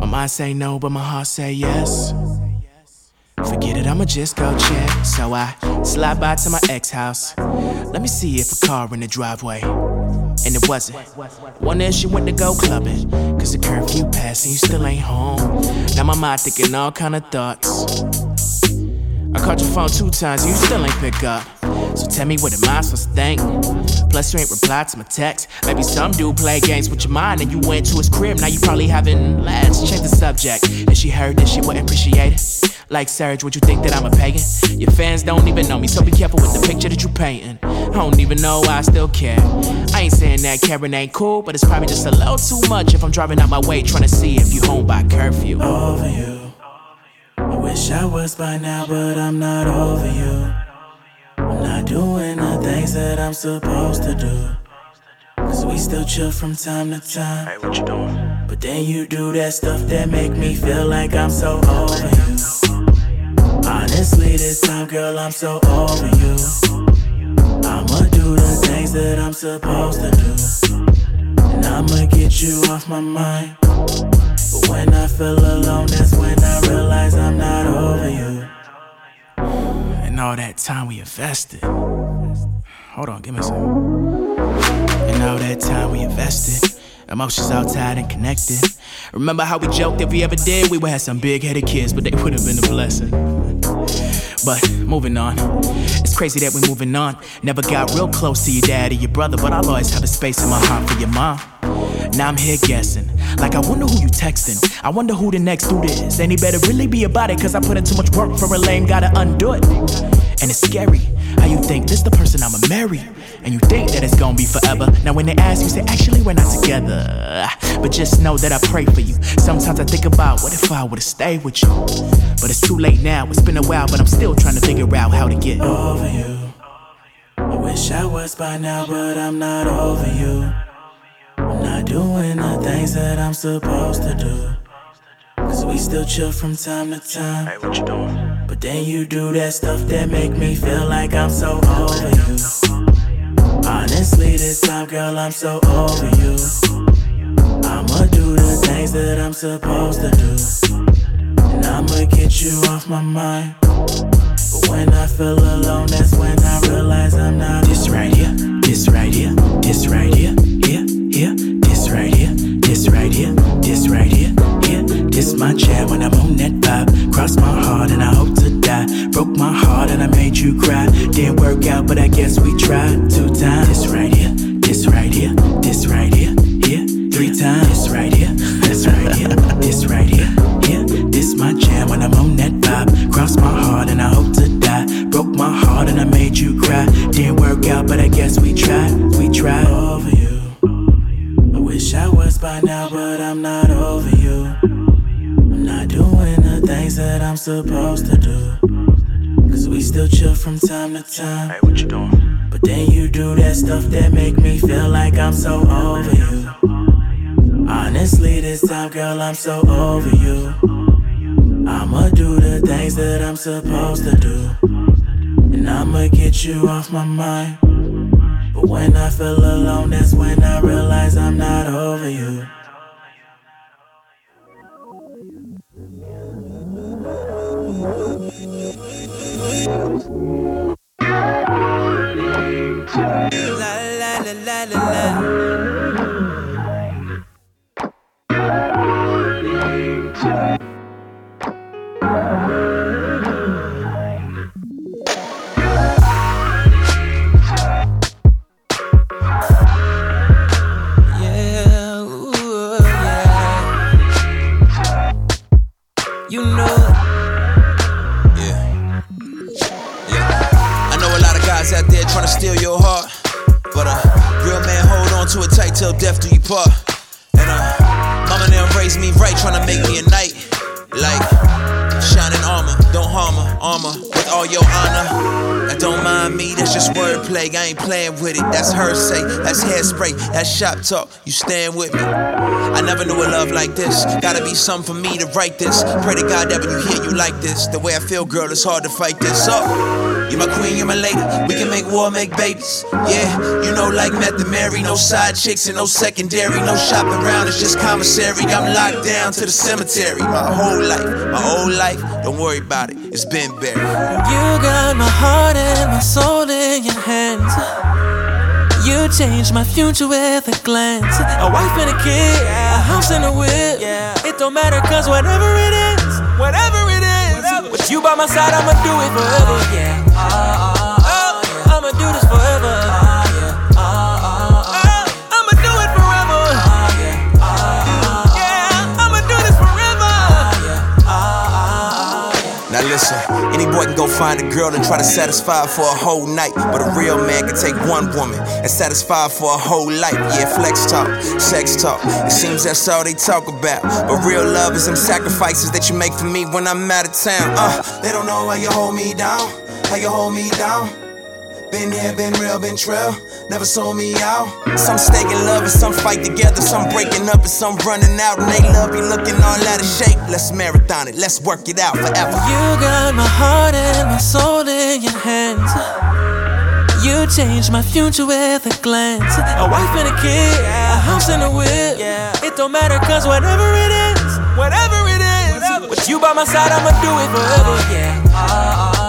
My mind say no, but my heart say yes. Forget it, I'ma just go check. So I slide by to my ex house. Let me see if a car in the driveway. And it wasn't. One if she went to go clubbing. Cause the curfew passed and you still ain't home. Now my mind thinking all kind of thoughts. I called your phone two times, you still ain't pick up. So tell me what am I supposed to think? Plus, you ain't replied to my text. Maybe some dude play games with your mind and you went to his crib. Now you probably having let's change the subject. And she heard that she wouldn't appreciate it. Like Serge, would you think that I'm a pagan? Your fans don't even know me, so be careful with the picture that you painting. I don't even know why I still care. I ain't saying that Karen ain't cool, but it's probably just a little too much if I'm driving out my way trying to see if you home by curfew. Over you. I wish I was by now, but I'm not over you. I'm not doing the things that I'm supposed to do. Cause we still chill from time to time. Hey, what you doing? But then you do that stuff that make me feel like I'm so over you. Honestly, this time, girl, I'm so over you. I'ma do the things that I'm supposed to do. And I'ma get you off my mind. When I feel alone, that's when I realize I'm not over you. And all that time we invested. Hold on, give me some. And all that time we invested. Emotions all tied and connected. Remember how we joked if we ever did, we would have some big headed kids, but they would have been a blessing. But moving on, it's crazy that we're moving on. Never got real close to your dad or your brother, but I'll always have a space in my heart for your mom. Now I'm here guessing, like I wonder who you texting. I wonder who the next dude is. And he better really be about it, cause I put in too much work for a lame, gotta undo it. And it's scary How you think this the person I'ma marry? And you think that it's gonna be forever. Now when they ask you say, actually we're not together. But just know that I pray for you. Sometimes I think about what if I would've stayed with you. But it's too late now, it's been a while, but I'm still trying to figure out how to get over you. I wish I was by now, but I'm not over you. I'm not doing the things that I'm supposed to do. Cause we still chill from time to time. Hey, what you doing? But then you do that stuff that make me feel like I'm so over you. Honestly, this time, girl, I'm so over you. I'ma do the things that I'm supposed to do. And I'ma get you off my mind. But when I feel alone, that's when I realize I'm not. This right here, this right here, this right here, here, here, this right here, this right here, this right here, here. This my jam when I'm on that vibe. Cross my heart and I hope die. Broke my heart and I made you cry. Didn't work out, but I guess we tried two times. This right here, this right here, this right here, here. Three times. This right here, this right here, this right here, here. This my jam when I'm on that vibe. Cross my heart and I hope to die. Broke my heart and I made you cry. Didn't work out, but I guess we tried. We tried over you. I wish I was by now, but I'm not over you. I'm not doing the things that I'm supposed to do. Cause we still chill from time to time. Hey, what you doing? But then you do that stuff that make me feel like I'm so over you. Honestly, this time, girl, I'm so over you. I'ma do the things that I'm supposed to do. And I'ma get you off my mind. But when I feel alone, that's when I realize I'm not over you. La la death do you part. And uh, mama now raised me right, trying to make me a knight. Like shining armor, don't harm her, armor with all your honor. Now don't mind me, that's just wordplay. I ain't playing with it. That's her say, that's hairspray, that's shop talk. You stand with me. I never knew a love like this. Gotta be something for me to write this. Pray to God that when you hear you like this, the way I feel, girl, it's hard to fight this up. You're my queen, you're my lady. We can make war, make babies. Yeah, you know, like Meth and Mary, no side chicks and no secondary, no shopping around. It's just commissary. I'm locked down to the cemetery. My whole life, my whole life. Don't worry about it. It's been buried. You got my heart and my soul in your hands. You changed my future with a glance. A wife and a kid, a house and a whip. It don't matter, cause whatever it is, whatever it is, with you by my side, I'ma do it forever. Oh, yeah. Listen, any boy can go find a girl and try to satisfy her for a whole night. But a real man can take one woman and satisfy her for a whole life. Yeah, flex talk, sex talk. It seems that's all they talk about. But real love is them sacrifices that you make for me when I'm out of town. Uh, they don't know how you hold me down, how you hold me down. Been here, been real, been trail, never sold me out. Some stay in love and some fight together, some breaking up and some running out. And they love you looking all out of shape. Let's marathon it, let's work it out forever. You got my heart and my soul in your hands. You changed my future with a glance. A wife and a kid, a house and a whip. It don't matter, cause whatever it is, whatever it is, with you by my side, I'ma do it forever. Yeah. Uh, uh, uh.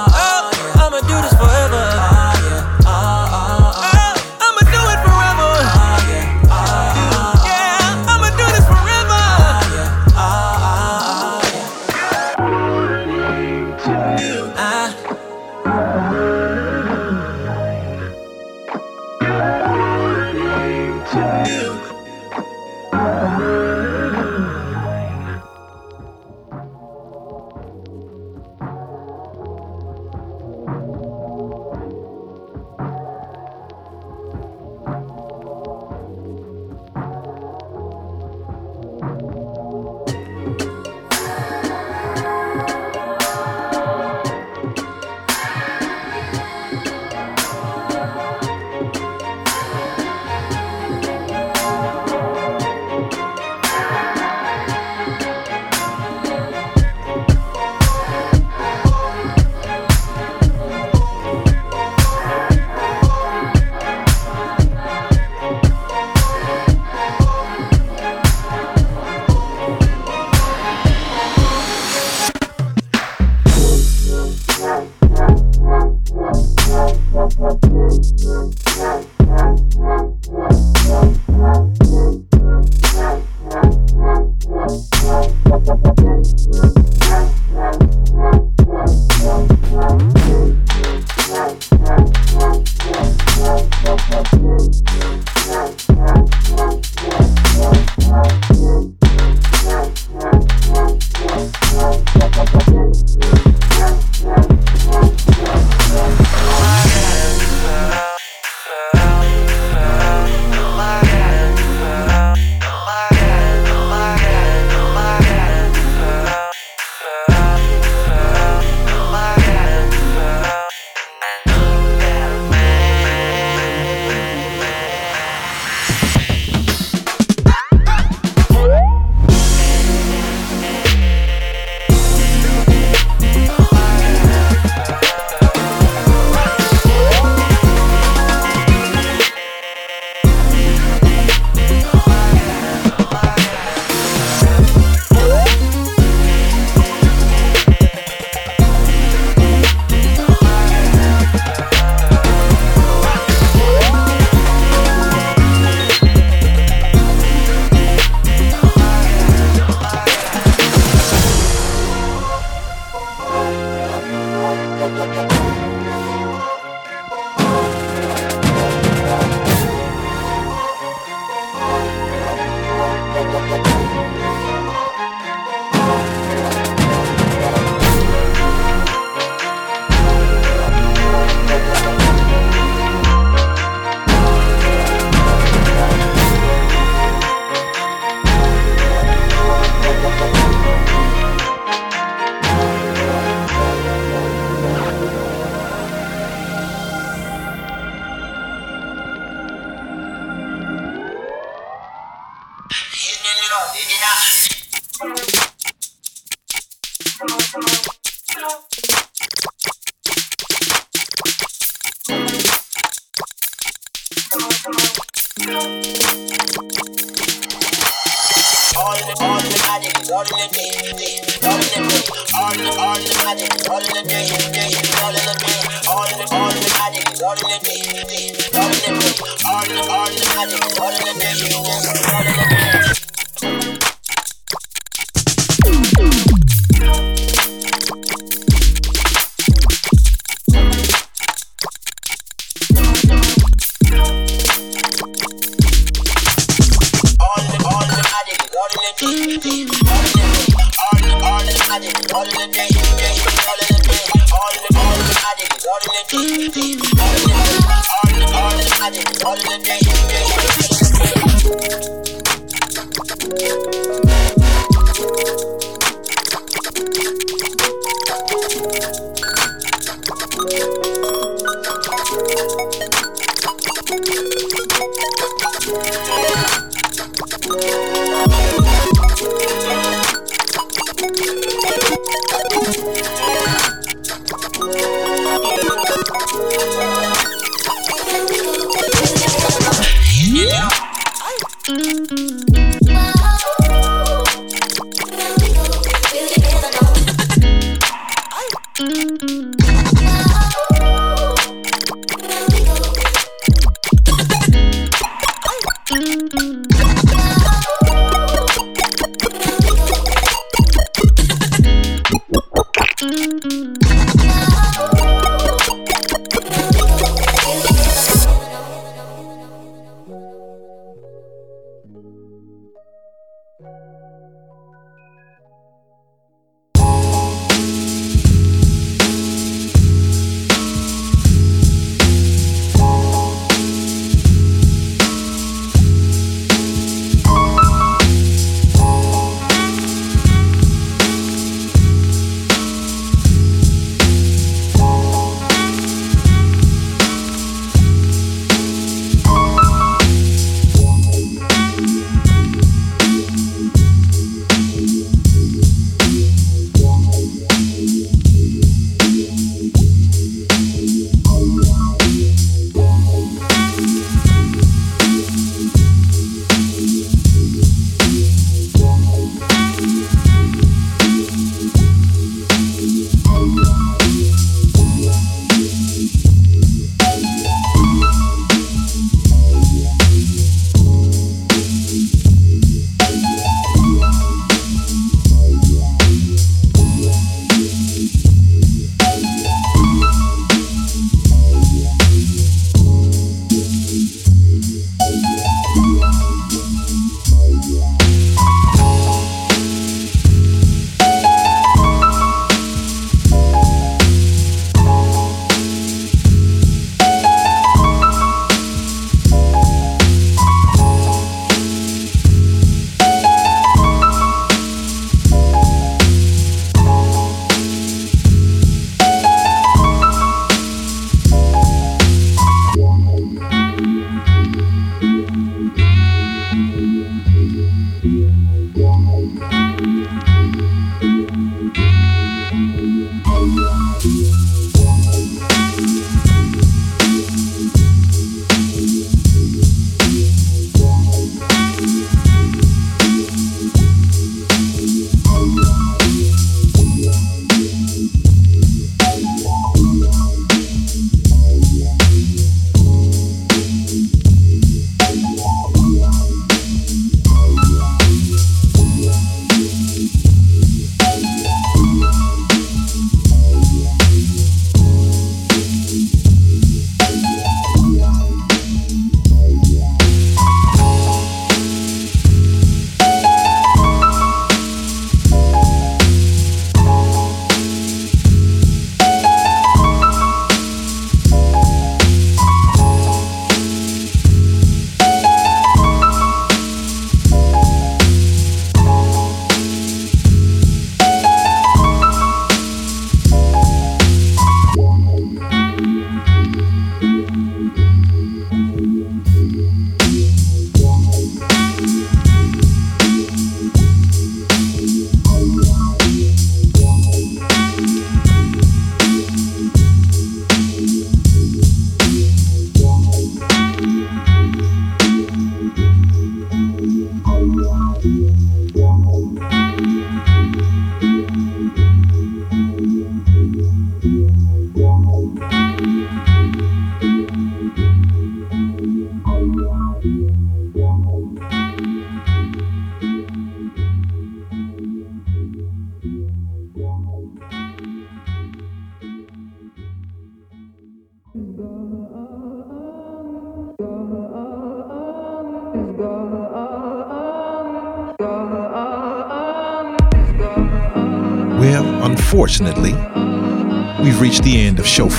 Música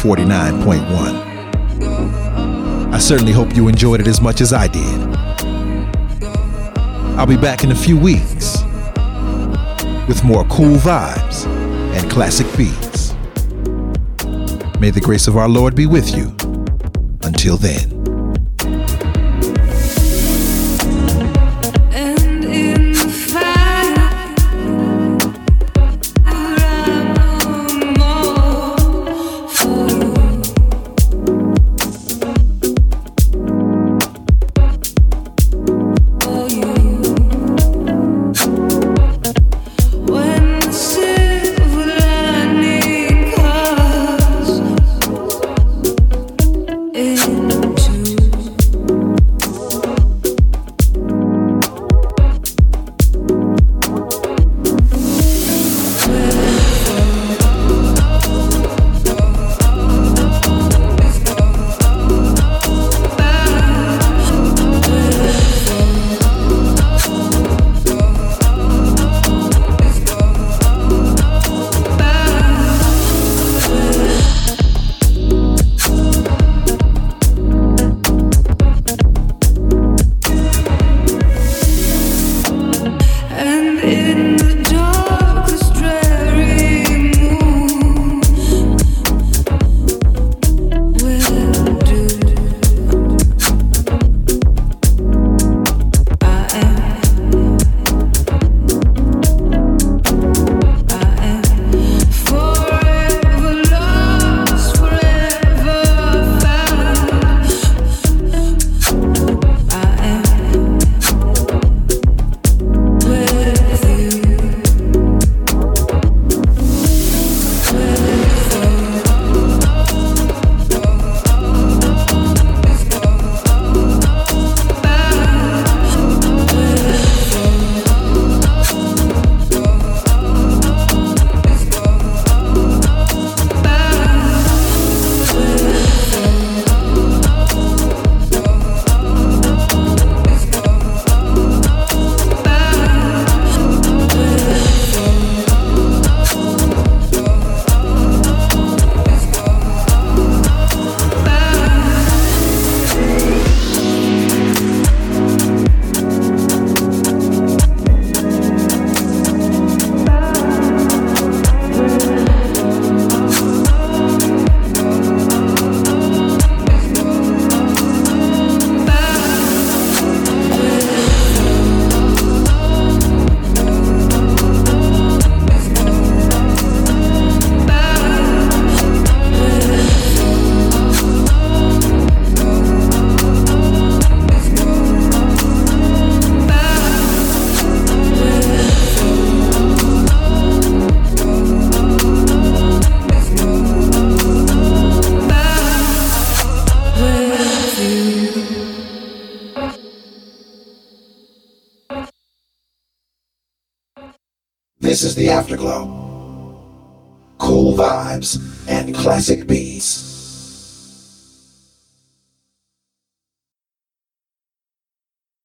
49.1. I certainly hope you enjoyed it as much as I did. I'll be back in a few weeks with more cool vibes and classic beats. May the grace of our Lord be with you. Until then.